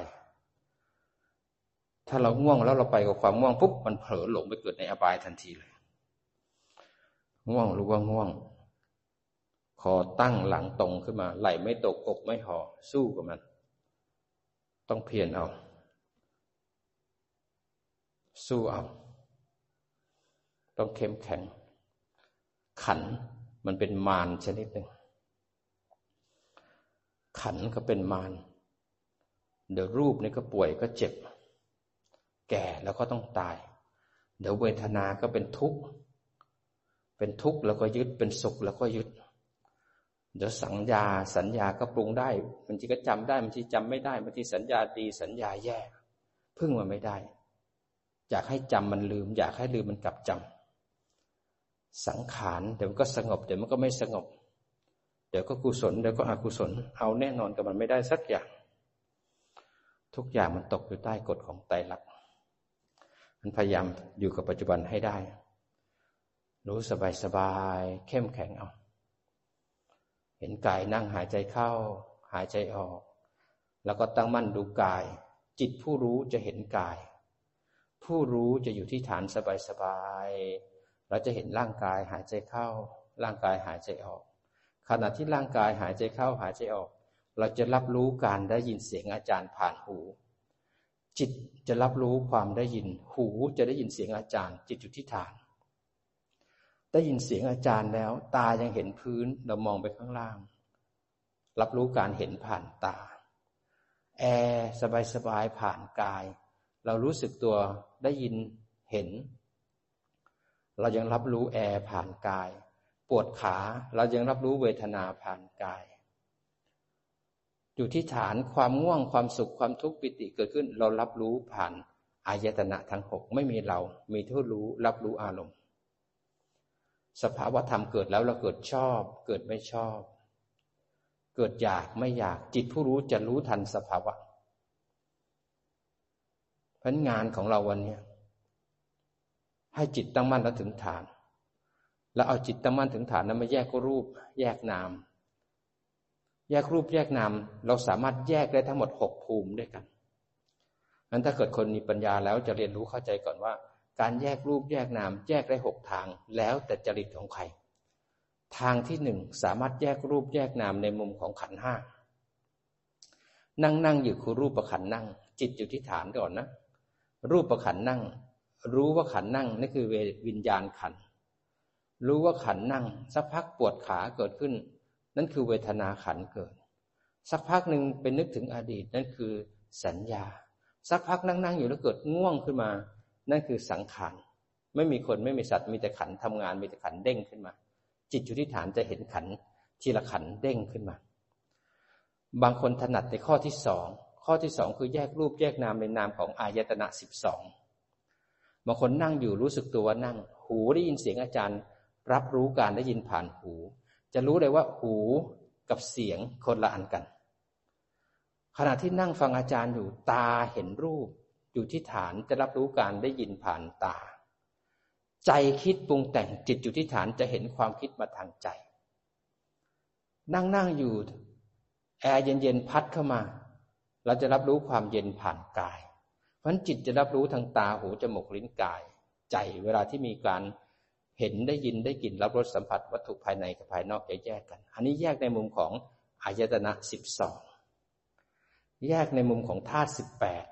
ถ้าเราง่วงแล้วเราไปกับความง่วงปุ๊บมันเผลอหลงไปเกิดในอบายทันทีเลย ง่วงรู้ว่าง่วง คอตั้งหลังตรงขึ้นมา ไหลไม่ตกอกไม่ห่อสู้กับมัน ต้องเพียรเอา สู้เอา ต้องเข้มแข็ง ขันมันเป็นมารชนิดหนึ่ง ขันก็เป็นมาร เดี๋ยวรูปนี่ก็ป่วยก็เจ็บ แก่แล้วก็ต้องตาย เดี๋ยวเวทนาก็เป็นทุกข์ เป็นทุกข์แล้วก็ยึด เป็นสุขแล้วก็ยึด เดี๋ยวสัญญาสัญญาก็ปรุงได้บางทีก็จำได้บางทีจำไม่ได้บางทีสัญญาดีสัญญาแย่ พึ่งมันไม่ได้ อยากให้จำมันลืม อยากให้ลืมมันกลับจำสังขารเดี๋ยวมันก็สงบ เดี๋ยวมันก็ไม่สงบ เดี๋ยวก็กุศลเดี๋ยวก็อกุศล เอาแน่นอนกับมันไม่ได้สักอย่าง ทุกอย่างมันตกอยู่ใต้กฎของไตรลักษณ์มันพยายามอยู่กับปัจจุบันให้ได้ รู้สบายสบายเข้มแข็งเอาเห็นกายนั่งหายใจเข้า หายใจออก แล้วก็ตั้งมั่นดูกาย จิตผู้รู้จะเห็นกาย ผู้รู้จะอยู่ที่ฐานสบายๆ เราจะเห็นร่างกายหายใจเข้า ร่างกายหายใจออก ขณะที่ร่างกายหายใจเข้าหายใจออก เราจะรับรู้การได้ยินเสียงอาจารย์ผ่านหู จิตจะรับรู้ความได้ยิน หูจะได้ยินเสียงอาจารย์ จิตอยู่ที่ฐาน ได้ยินเสียงอาจารย์แล้ว ตายังเห็นพื้น เรามองไปข้างล่าง รับรู้การเห็นผ่านตา แอร์สบายๆผ่านกาย เรารู้สึกตัว ได้ยินเห็น เรายังรับรู้แอร์ผ่านกาย ปวดขาเรายังรับรู้เวทนาผ่านกาย อยู่ที่ฐานความง่วงความสุขความทุกข์ปิติเกิดขึ้น เรารับรู้ผ่านอายตนะทั้งหกไม่มีเรา มีเท่ารู้รับรู้อารมณ์ สภาวะธรรมเกิดแล้วเราเกิดชอบ เกิดไม่ชอบ เกิดอยากไม่อยากจิตผู้รู้จะรู้ทันสภาวะ พันงานของเราวันนี้ให้จิตตั้งมั่นแล้วถึงฐาน แล้วเอาจิตตั้งมั่นถึงฐานนั้นมาแยกรูป แยกนาม แยกรูปแยกนามเราสามารถแยกได้ทั้งหมดหกภูมิด้วยกันนั้นถ้าเกิดคนมีปัญญาแล้วจะเรียนรู้เข้าใจก่อนว่า การแยกรูปแยกนาม แยกได้หกทาง แล้วแต่จริตของใคร ทางที่หนึ่งสามารถแยกรูปแยกนามในมุมของขันห้านั่งนั่งอยู่คือรูปประขันนั่ง จิตอยู่ที่ฐานก่อนนะ รูปประขันนั่ง รู้ว่าขันนั่งนี่คือเววิญญาณขัน รู้ว่าขันนั่ง สักพักปวดขาเกิดขึ้น นั่นคือเวทนาขันเกิด สักพักหนึ่งเป็นนึกถึงอดีตนั่นคือสัญญา สักพักนั่งนั่งอยู่แล้วเกิดง่วงขึ้นมา นั่นคือสังขารไม่มีคนไม่มีสัตว์มีแต่ขันทำงานมีแต่ขันเด้งขึ้นมา จิตอยู่ที่ฐานจะเห็นขันทีละขันเด้งขึ้นมา บางคนถนัดในข้อที่สอง ข้อที่สองคือแยกรูปแยกนามในนามของอายตนะสิบสองบางคนนั่งอยู่รู้สึกตัวว่านั่ง หูได้ยินเสียงอาจารย์ รับรู้การได้ยินผ่านหู จะรู้เลยว่าหูกับเสียงคนละอันกัน ขณะที่นั่งฟังอาจารย์อยู่ตาเห็นรูป อยู่ที่ฐานจะรับรู้การได้ยินผ่านตา ใจคิดปรุงแต่งจิตอยู่ที่ฐานจะเห็นความคิดมาทางใจ นั่งนั่งอยู่ แอร์เย็นๆพัดเข้ามา เราจะรับรู้ความเย็นผ่านกายเพราะจิตจะรับรู้ทางตาหูจมูกลิ้นกาย ใจเวลาที่มีการเห็นได้ยินได้กลิ่นรับรสสัมผัสวัตถุภายในกับภายนอกจะแยกกัน อันนี้แยกในมุมของอายตนะสิบสองแยกในมุมของธาตุสิบแปด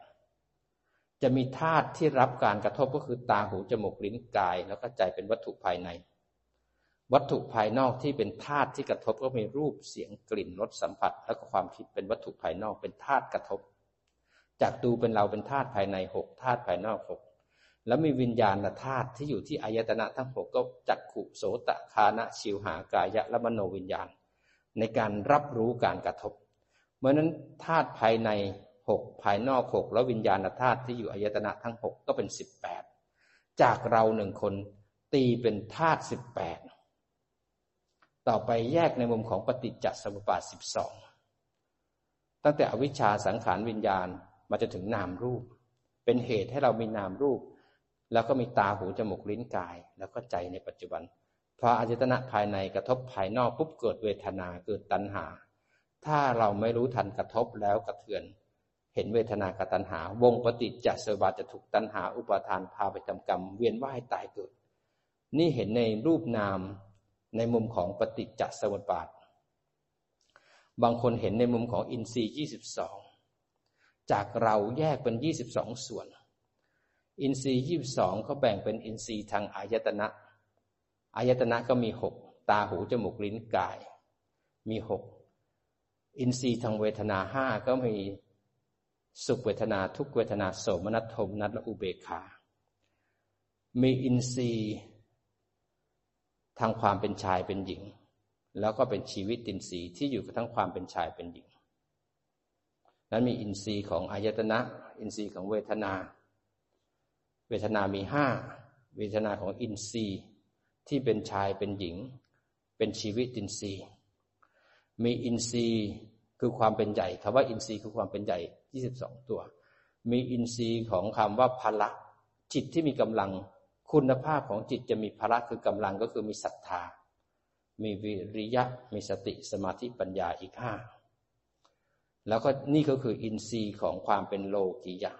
จะมีธาตุที่รับการกระทบก็คือตาหูจมูกลิ้นกาย แล้วก็ใจเป็นวัตถุภายใน วัตถุภายนอกที่เป็นธาตุที่กระทบก็มีรูปเสียงกลิ่นรสสัมผัส แล้วก็ความคิดเป็นวัตถุภายนอกเป็นธาตุกระทบ จากดูเป็นเราเป็นธาตุภายในหกธาตุภายนอกหกแล้วมีวิญญาณธาตุที่อยู่ที่อายตนะทั้งหกก็จักขุโสตคานะชิวหากายะและมโนวิญญาณ ในการรับรู้การกระทบ เมื่อนั้นธาตุภายในหกภายนอกหกแล้ววิญญาณธาตุที่อยู่อายตนะทั้งหกก็เป็นสิบแปดจากเราหนึ่งคนตีเป็นธาตุสิบแปด ต่อไปแยกในมุมของปฏิจจสมุปบาทสิบสองตั้งแต่อวิชชาสังขารวิญญาณมาจะถึงนามรูป เป็นเหตุให้เรามีนามรูป แล้วก็มีตาหูจมูกลิ้นกาย แล้วก็ใจในปัจจุบันพออายตนะภายในกระทบภายนอกปุ๊บเกิดเวทนาเกิดตัณหา ถ้าเราไม่รู้ทันกระทบแล้วกระเทือน เห็นเวทนากับตัณหา วงปฏิจจสมบัติจะถูกตัณหาอุปาทานพาไปทำกรรม เวียนว่ายตายเกิด นี่เห็นในรูปนาม ในมุมของปฏิจจสมุปบาท บางคนเห็นในมุมของอินทรีย์ยี่สิบสองจากเราแยกเป็นยี่สิบสองส่วน อินทรีย์ยี่สิบสองเขาแบ่งเป็นอินทรีย์ทางอายตนะ อายตนะก็มีหกตาหูจมูกลิ้นกาย มีหกอินทรีย์ทางเวทนาห้าก็มีสุขเวทนาทุกเวทนาโสมนัสโทมนัสและอุเบกขา มีอินทรีย์ ทางความเป็นชายเป็นหญิง แล้วก็เป็นชีวิตอินทรีย์ที่อยู่กับทั้งความเป็นชายเป็นหญิง นั้นมีอินทรีย์ของอายตนะ อินทรีย์ของเวทนา เวทนามีห้าเวทนาของอินทรีย์ที่เป็นชายเป็นหญิง เป็นชีวิตอินทรีย์ มีอินทรีย์คือความเป็นใหญ่คำว่าอินทรีย์คือความเป็นใหญ่22ตัว มีอินทรีย์ของคำว่าพละจิตที่มีกำลัง คุณภาพของจิตจะมีพละคือกำลังก็คือมีศรัทธา มีวิริยะ มีสติสมาธิปัญญาอีกห้าแล้วก็นี่ก็คืออินทรีย์ของความเป็นโลกียะ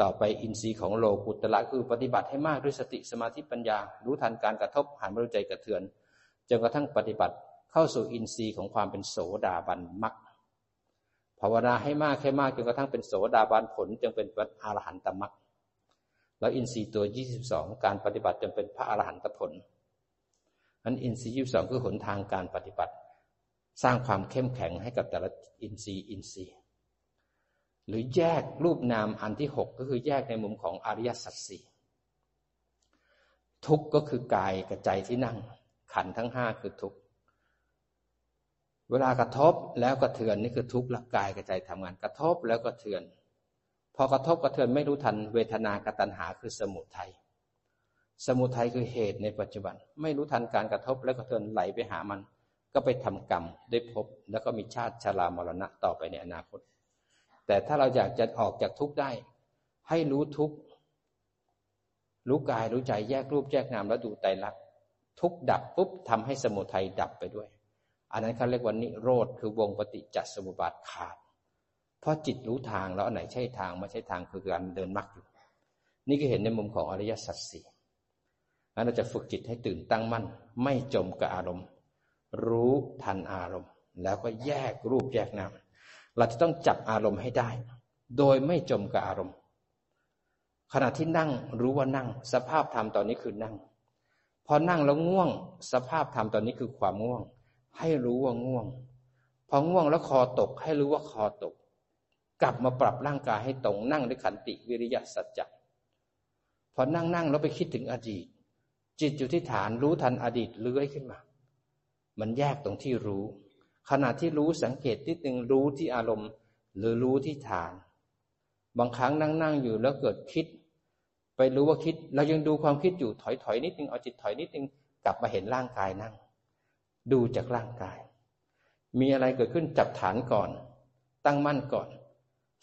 ต่อไปอินทรีย์ของโลกุตละคือปฏิบัติให้มากด้วยสติสมาธิปัญญา รู้ทันการกระทบหันมารู้ใจกระเทือนจนกระทั่งปฏิบัติเข้าสู่อินทรีย์ของความเป็นโสดาบันมรรคภาวนาให้มากให้มากจนกระทั่งเป็นโสดาบันผลจึงเป็นอรหันตมรรค แล้วอินทรีย์ตัวยี่สิบสองการปฏิบัติจนเป็นพระอรหันตผลนั้นอินทรีย์ยี่สิบสองคือหนทางการปฏิบัติ สร้างความเข้มแข็งให้กับแต่ละอินทรีย์อินทรีย์ หรือแยกรูปนามอันที่หกก็คือแยกในมุมของอริยสัจสี่ทุกก็คือกายกับใจที่นั่ง ขันทั้งห้าคือทุกเวลากระทบแล้วกระเทือนนี่คือทุกข์ละกายกระใจทำงานกระทบแล้วก็เทือน พอกระทบกระเทือนไม่รู้ทันเวทนากตัญหาคือสมุทัยสมุทัยคือเหตุในปัจจุบัน ไม่รู้ทันการกระทบแล้วกระเทือนไหลไปหามัน ก็ไปทำกรรมได้พบแล้วก็มีชาติชรามรณะต่อไปในอนาคต แต่ถ้าเราอยากจะออกจากทุกข์ได้ ให้รู้ทุกข์รู้กายรู้ใจแยกรูปแยกนามแล้วดูไตรลักษณ์ทุกดับปุ๊บทำให้สมุทัยดับไปด้วย อันนั้นเขาเรียกว่านิโรธคือวงปฏิจจสมุปบาทขาด เพราะจิตรู้ทางแล้วอันไหนใช่ทางไม่ใช่ทางคือการเดินมรรคอยู่ นี่ก็เห็นในมุมของอริยสัจสี่งั้นเราจะฝึกจิตให้ตื่นตั้งมั่น ไม่จมกับอารมณ์ รู้ทันอารมณ์ แล้วก็แยกรูปแยกนามเราจะต้องจับอารมณ์ให้ได้ โดยไม่จมกับอารมณ์ ขณะที่นั่งรู้ว่านั่ง สภาพธรรมตอนนี้คือนั่ง พอนั่งแล้วง่วง สภาพธรรมตอนนี้คือความง่วง ให้รู้ว่าง่วง พอง่วงแล้วคอตก ให้รู้ว่าคอตก กลับมาปรับร่างกายให้ตรงนั่งด้วยขันติวิริยะสัจจะพอนั่งนั่งแล้วไปคิดถึงอดีต จิตอยู่ที่ฐานรู้ทันอดีตเลื้อยขึ้นมา มันแยกตรงที่รู้ ขณะที่รู้สังเกตนิดหนึ่งรู้ที่อารมณ์ หรือรู้ที่ฐาน บางครั้งนั่งนั่งอยู่แล้วเกิดคิด ไปรู้ว่าคิด เรายังดูความคิดอยู่ถอยถอยนิดนึงเอาจิตถอยนิดนึงกลับมาเห็นร่างกายนั่ง ดูจากร่างกาย มีอะไรเกิดขึ้นจับฐานก่อน ตั้งมั่นก่อน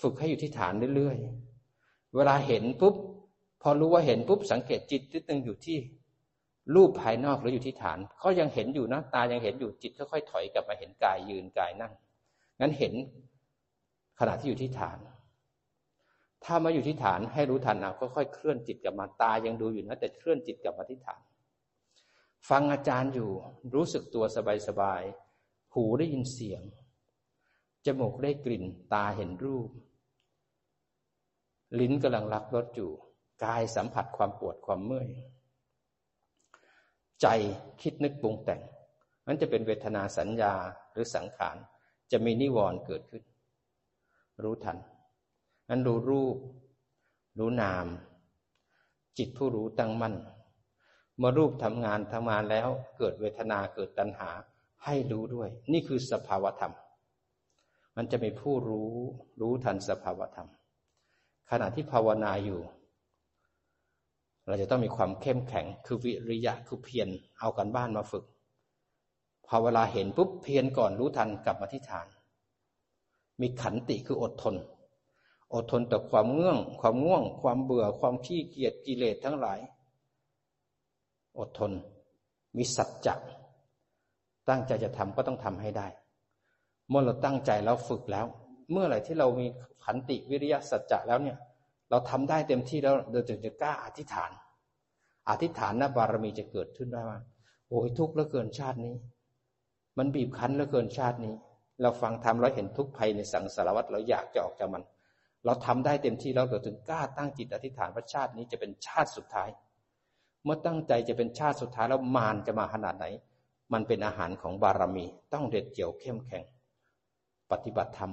ฝึกให้อยู่ที่ฐานเรื่อยๆ เวลาเห็นปุ๊บ พอรู้ว่าเห็นปุ๊บสังเกตจิตนิดนึงอยู่ที่รูปภายนอกหรืออยู่ที่ฐานเขายังเห็นอยู่นะตายังเห็นอยู่จิตค่อยๆถอยกลับมาเห็นกายยืนกายนั่งงั้นเห็นขณะที่อยู่ที่ฐาน ถ้ามาอยู่ที่ฐานให้รู้ทันเอาค่อยๆเคลื่อนจิตกลับมาตายังดูอยู่นะแต่เคลื่อนจิตกลับมาที่ฐาน ฟังอาจารย์อยู่รู้สึกตัวสบายๆหูได้ยินเสียงจมูกได้กลิ่น ตาเห็นรูป ลิ้นกำลังรับรสอยู่ กายสัมผัสความปวดความเมื่อย ใจคิดนึกปรุงแต่งนั้นจะเป็นเวทนาสัญญาหรือสังขาร จะมีนิวรณ์เกิดขึ้น รู้ทันนั้นรู้รูป รู้นาม จิตผู้รู้ตั้งมั่นเมื่อรูปทำงานทำงานแล้วเกิดเวทนาเกิดตัณหาให้รู้ด้วย นี่คือสภาวธรรม มันจะมีผู้รู้รู้ทันสภาวธรรม ขณะที่ภาวนาอยู่ เราจะต้องมีความเข้มแข็งคือวิริยะคือเพียรเอากันบ้านมาฝึก พอเวลาเห็นปุ๊บเพียรก่อนรู้ทันกลับมาที่ฐาน มีขันติคืออดทน อดทนต่อความเงื่องความง่วง ความเบื่อความขี้เกียจกิเลสทั้งหลาย อดทน มีสัจจะตั้งใจจะทำก็ต้องทำให้ได้เมื่อเราตั้งใจแล้วฝึกแล้ว เมื่อไหร่ที่เรามีขันติวิริยะสัจจะแล้วเนี่ย เราทำได้เต็มที่แล้วเราถึงจะกล้าอธิษฐาน อธิษฐานนะบารมีจะเกิดขึ้นได้ว่าโอ้ยทุกข์เหลือเกินชาตินี้ มันบีบคั้นเหลือเกินชาตินี้ เราฟังทำเราเห็นทุกข์ภัยในสังสารวัฏเราอยากจะออกจากมัน เราทำได้เต็มที่แล้วเราถึงกล้าตั้งจิตอธิษฐานว่าชาตินี้จะเป็นชาติสุดท้าย เมื่อตั้งใจจะเป็นชาติสุดท้ายแล้วมารจะมาขนาดไหน มันเป็นอาหารของบารมี ต้องเด็ดเกี่ยวเข้มแข็ง ปฏิบัติธรรม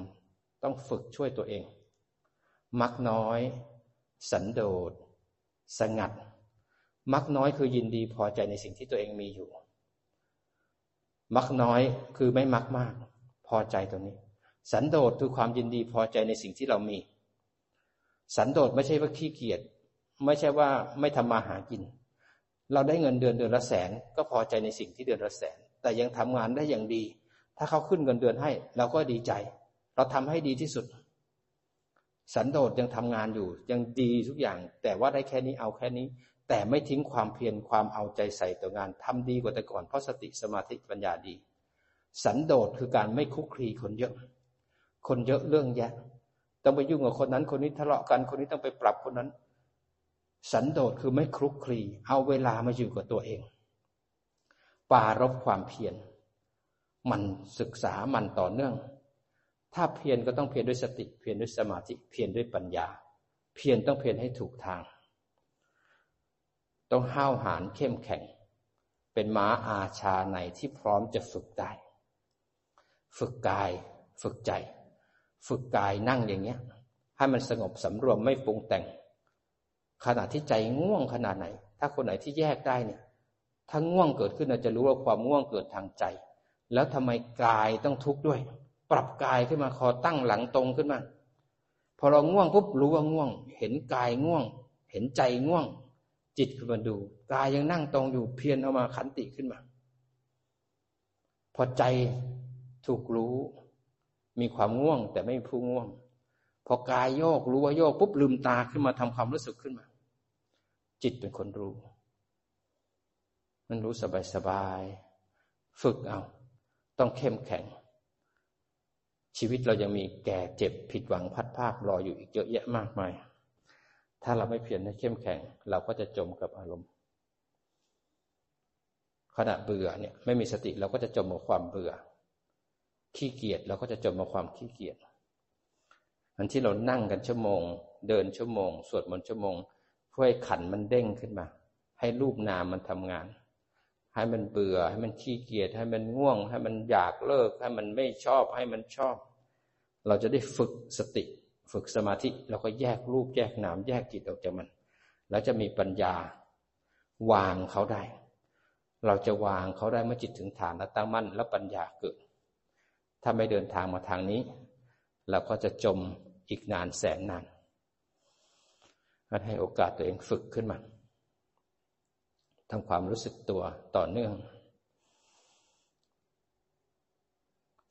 ต้องฝึกช่วยตัวเอง มักน้อย สันโดษ สงัด มักน้อยคือยินดีพอใจในสิ่งที่ตัวเองมีอยู่ มักน้อยคือไม่มักมาก พอใจตรงนี้ สันโดษคือความยินดีพอใจในสิ่งที่เรามี สันโดษไม่ใช่ว่าขี้เกียจไม่ใช่ว่าไม่ทำมาหากิน เราได้เงินเดือนเดือนละแสน ก็พอใจในสิ่งที่เดือนละแสน แต่ยังทำงานได้อย่างดี ถ้าเขาขึ้นเงินเดือนให้ เราก็ดีใจ เราทำให้ดีที่สุด สันโดษยังทำงานอยู่ ยังดีทุกอย่าง แต่ว่าได้แค่นี้เอาแค่นี้ แต่ไม่ทิ้งความเพียรความเอาใจใส่ต่องานทำดีกว่าแต่ก่อนเพราะสติสมาธิปัญญาดี สันโดษคือการไม่คุกคีคนเยอะ คนเยอะเรื่องแยะต้องไปยุ่งกับคนนั้นคนนี้ทะเลาะกันคนนี้ต้องไปปรับคนนั้น สันโดษคือไม่คลุกคลีเอาเวลามาอยู่กับตัวเอง ปารบความเพียรมันศึกษามันต่อเนื่อง ถ้าเพียรก็ต้องเพียรด้วยสติ เพียรด้วยสมาธิ เพียรด้วยปัญญา เพียรต้องเพียรให้ถูกทาง ต้องห้าวหาญเข้มแข็ง เป็นม้าอาชาในที่พร้อมจะฝึกได้ ฝึกกาย ฝึกใจ ฝึกกายนั่งอย่างเงี้ย ให้มันสงบสำรวมไม่ปรุงแต่ง ขณะที่ใจง่วงขนาดไหน ถ้าคนไหนที่แยกได้เนี่ย ถ้าง่วงเกิดขึ้นเราจะรู้ว่าความง่วงเกิดทางใจ แล้วทำไมกายต้องทุกข์ด้วย ปรับกายขึ้นมาคอตั้งหลังตรงขึ้นมา พอเราง่วงปุ๊บรู้ว่าง่วง เห็นกายง่วง เห็นใจง่วง จิตขึ้นมาดูกายยังนั่งตรงอยู่เพียรเอามาขันติขึ้นมา พอใจถูกรู้ มีความง่วงแต่ไม่ผู้ง่วง พอกายโยกรู้ว่าโยกปุ๊บลืมตาขึ้นมาทำความรู้สึกขึ้นมา จิตเป็นคนรู้ มันรู้สบายสบายฝึกเอา ต้องเข้มแข็ง ชีวิตเรายังมีแก่เจ็บผิดหวังพัดภาครออยู่อีกเยอะแยะมากมาย ถ้าเราไม่เพียรให้เข้มแข็ง เราก็จะจมกับอารมณ์ ขณะเบื่อเนี่ยไม่มีสติเราก็จะจมกับความเบื่อ ขี้เกียจเราก็จะจมกับความขี้เกียจอันที่เรานั่งกันชั่วโมง เดินชั่วโมง สวดมนต์ชั่วโมงเพื่อให้ขันมันเด้งขึ้นมา ให้รูปนามมันทำงาน ให้มันเบื่อ ให้มันขี้เกียจให้มันง่วง ให้มันอยากเลิก ให้มันไม่ชอบ ให้มันชอบ เราจะได้ฝึกสติ ฝึกสมาธิเราก็แยกรูปแยกนามแยกจิตออกจากมัน แล้วจะมีปัญญาวางเขาได้ เราจะวางเขาได้เมื่อจิตถึงฐานและตั้งมั่นแล้วปัญญาเกิด ถ้าไม่เดินทางมาทางนี้ เราก็จะจมอีกนานแสนนานให้โอกาสตัวเองฝึกขึ้นมา ทำความรู้สึกตัวต่อเนื่อง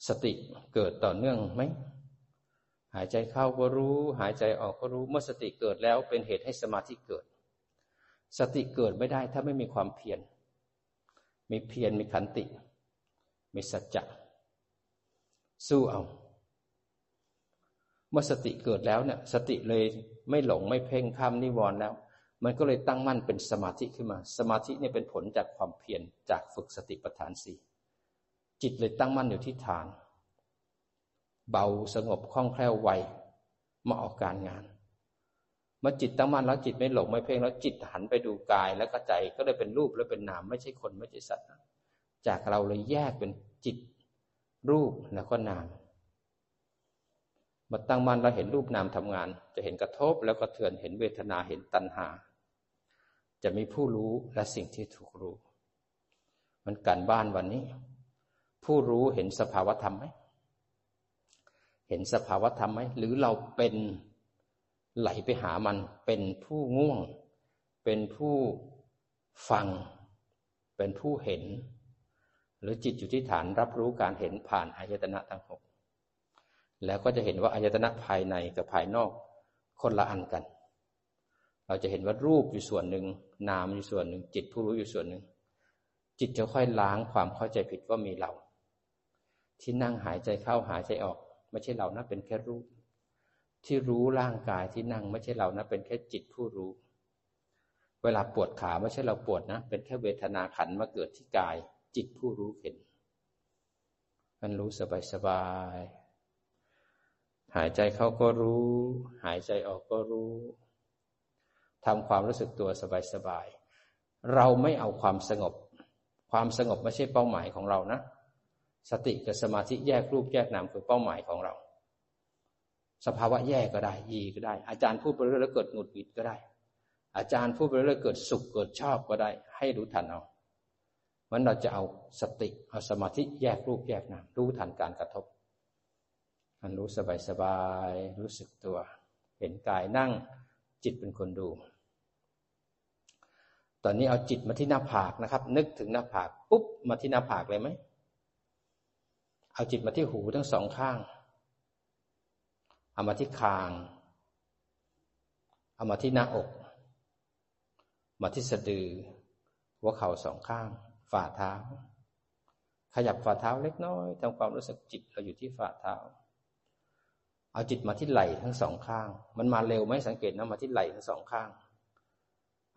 สติเกิดต่อเนื่องไหม หายใจเข้าก็รู้ หายใจออกก็รู้ เมื่อสติเกิดแล้วเป็นเหตุให้สมาธิเกิด สติเกิดไม่ได้ถ้าไม่มีความเพียร มีเพียร มีขันติ มีสัจจะ สู้เอา เมื่อสติเกิดแล้วเนี่ย สติเลยไม่หลงไม่เพ่งข้ามนิวรณ์แล้ว มันก็เลยตั้งมั่นเป็นสมาธิขึ้นมา สมาธิเนี่ยเป็นผลจากความเพียรจากฝึกสติปัฏฐานสี่จิตเลยตั้งมั่นอยู่ที่ฐาน เบาสงบคล่องแคล่วไวมาออกการงานเมื่อจิตตั้งมั่นแล้วจิตไม่หลงไม่เพ่งแล้วจิตหันไปดูกายแล้วก็ใจก็เลยเป็นรูปแล้วเป็นนาม ไม่ใช่คนไม่ใช่สัตว์ จากเราเลยแยกเป็นจิตรูปแล้วก็นามมาตั้งมั่นแล้วเห็นรูปนามทำงาน จะเห็นกระทบแล้วก็เทือนเห็นเวทนาเห็นตัณหา จะมีผู้รู้และสิ่งที่ถูกรู้ มันการบ้านวันนี้ ผู้รู้เห็นสภาวธรรมไหม เห็นสภาวธรรมไหม หรือเราเป็นไหลไปหามัน เป็นผู้ง่วง เป็นผู้ฟัง เป็นผู้เห็น หรือจิตอยู่ที่ฐานรับรู้การเห็นผ่านอายตนะทั้งหกแล้วก็จะเห็นว่าอายตนะภายในกับภายนอกคนละอันกัน เราจะเห็นว่ารูปอยู่ส่วนหนึ่ง นามอยู่ส่วนหนึ่ง จิตผู้รู้อยู่ส่วนหนึ่ง จิตจะค่อยล้างความเข้าใจผิดว่ามีเรา ที่นั่งหายใจเข้าหายใจออก ไม่ใช่เรานะเป็นแค่รูป ที่รู้ร่างกายที่นั่งไม่ใช่เรานะเป็นแค่จิตผู้รู้ เวลาปวดขาไม่ใช่เราปวดนะ เป็นแค่เวทนาขันมาเกิดที่กาย จิตผู้รู้เห็น มันรู้สบายสบายหายใจเข้าก็รู้ หายใจออกก็รู้ ทำความรู้สึกตัวสบายๆ เราไม่เอาความสงบ ความสงบไม่ใช่เป้าหมายของเรานะ สติกับสมาธิแยกรูปแยกนามคือเป้าหมายของเรา สภาวะแยกก็ได้ยีก็ได้ อาจารย์พูดไปเรื่อยแล้วเกิดหงุดหงิดก็ได้ อาจารย์พูดไปเรื่อยเกิดสุขเกิดชอบก็ได้ ให้รู้ทันเอามันเราจะเอาสติเอาสมาธิแยกรูปแยกนามรู้ทันการกระทบมันรู้สบายสบายรู้สึกตัว เห็นกายนั่งจิตเป็นคนดู ตอนนี้เอาจิตมาที่หน้าผากนะครับ นึกถึงหน้าผากปุ๊บมาที่หน้าผากเลยไหมเอาจิตมาที่หูทั้งสองข้าง เอามาที่คาง เอามาที่หน้าอก มาที่สะดือ หัวเข่าสองข้าง ฝ่าเท้า ขยับฝ่าเท้าเล็กน้อยทำความรู้สึกจิตเราอยู่ที่ฝ่าเท้า เอาจิตมาที่ไหล่ทั้งสองข้าง มันมาเร็วไหมสังเกตนะมาที่ไหล่ทั้งสองข้าง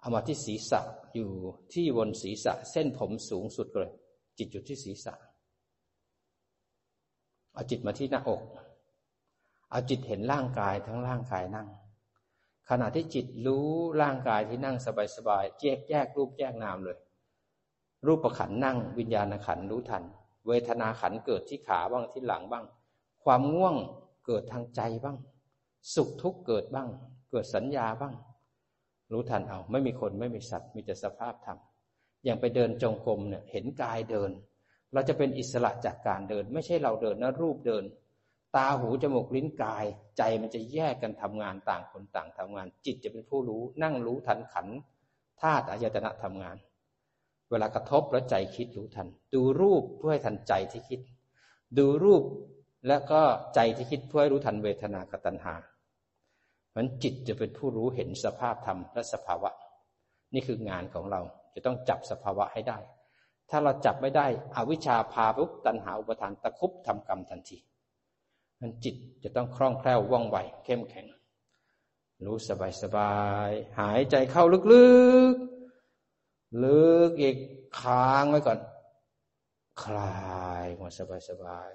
เอามาที่ศีรษะอยู่ที่บนศีรษะ เส้นผมสูงสุดเลย จิตอยู่ที่ศีรษะ เอาจิตมาที่หน้าอก เอาจิตเห็นร่างกายทั้งร่างกายนั่ง ขณะที่จิตรู้ร่างกายที่นั่งสบายๆแยกแยกรูปแยกนามเลย รูปประขันนั่ง วิญญาณขันรู้ทัน เวทนาขันเกิดที่ขาบ้างที่หลังบ้าง ความง่วงเกิดทางใจบ้าง สุขทุกข์เกิดบ้าง เกิดสัญญาบ้าง รู้ทันเอา ไม่มีคนไม่มีสัตว์มีแต่สภาพธรรมอย่างไปเดินจงกรมเนี่ยเห็นกายเดิน เราจะเป็นอิสระจากการเดิน ไม่ใช่เราเดินนะรูปเดิน ตาหูจมูกลิ้นกาย ใจมันจะแยกกันทำงานต่างคนต่างทำงาน จิตจะเป็นผู้รู้ นั่งรู้ทันขันธาตุอายตนะทำงาน เวลากระทบแล้วใจคิดรู้ทัน ดูรูปเพื่อให้ทันใจที่คิด ดูรูปและก็ใจที่คิดเพื่อให้รู้ทันเวทนากตัญหา มันจิตจะเป็นผู้รู้เห็นสภาพธรรมและสภาวะ นี่คืองานของเราจะต้องจับสภาวะให้ได้ ถ้าเราจับไม่ได้อวิชชาพาปุ๊บตัณหาอุปทานตะคุบทำกรรมทันทีมันจิตจะต้องคล่องแคล่วว่องไวเข้มแข็ง รู้สบายสบายหายใจเข้าลึกๆ ลึกอีกค้างไว้ก่อน คลายมาสบายสบาย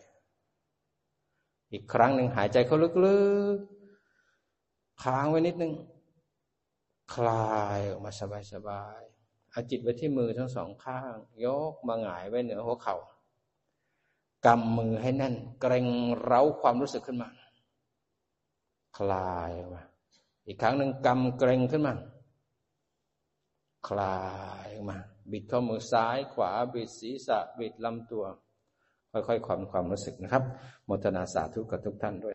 อีกครั้งหนึ่งหายใจเข้าลึกๆ ค้างไว้นิดนึง คลายออกมาสบายสบายเอาจิตไว้ที่มือทั้งสองข้าง ยกมาหงายไว้เหนือหัวเขา่ากำมือให้แน่น เกรงเร้าความรู้สึกขึ้นมา คลายออกมาอีกครั้งหนึ่งกำเกรงขึ้นมา คลายออกมา บิดข้อมือซ้ายขวาบิดศีรษะบิดลำตัว ค่อยๆความความรู้สึกนะครับมทนาสาธุกับทุกท่านด้วย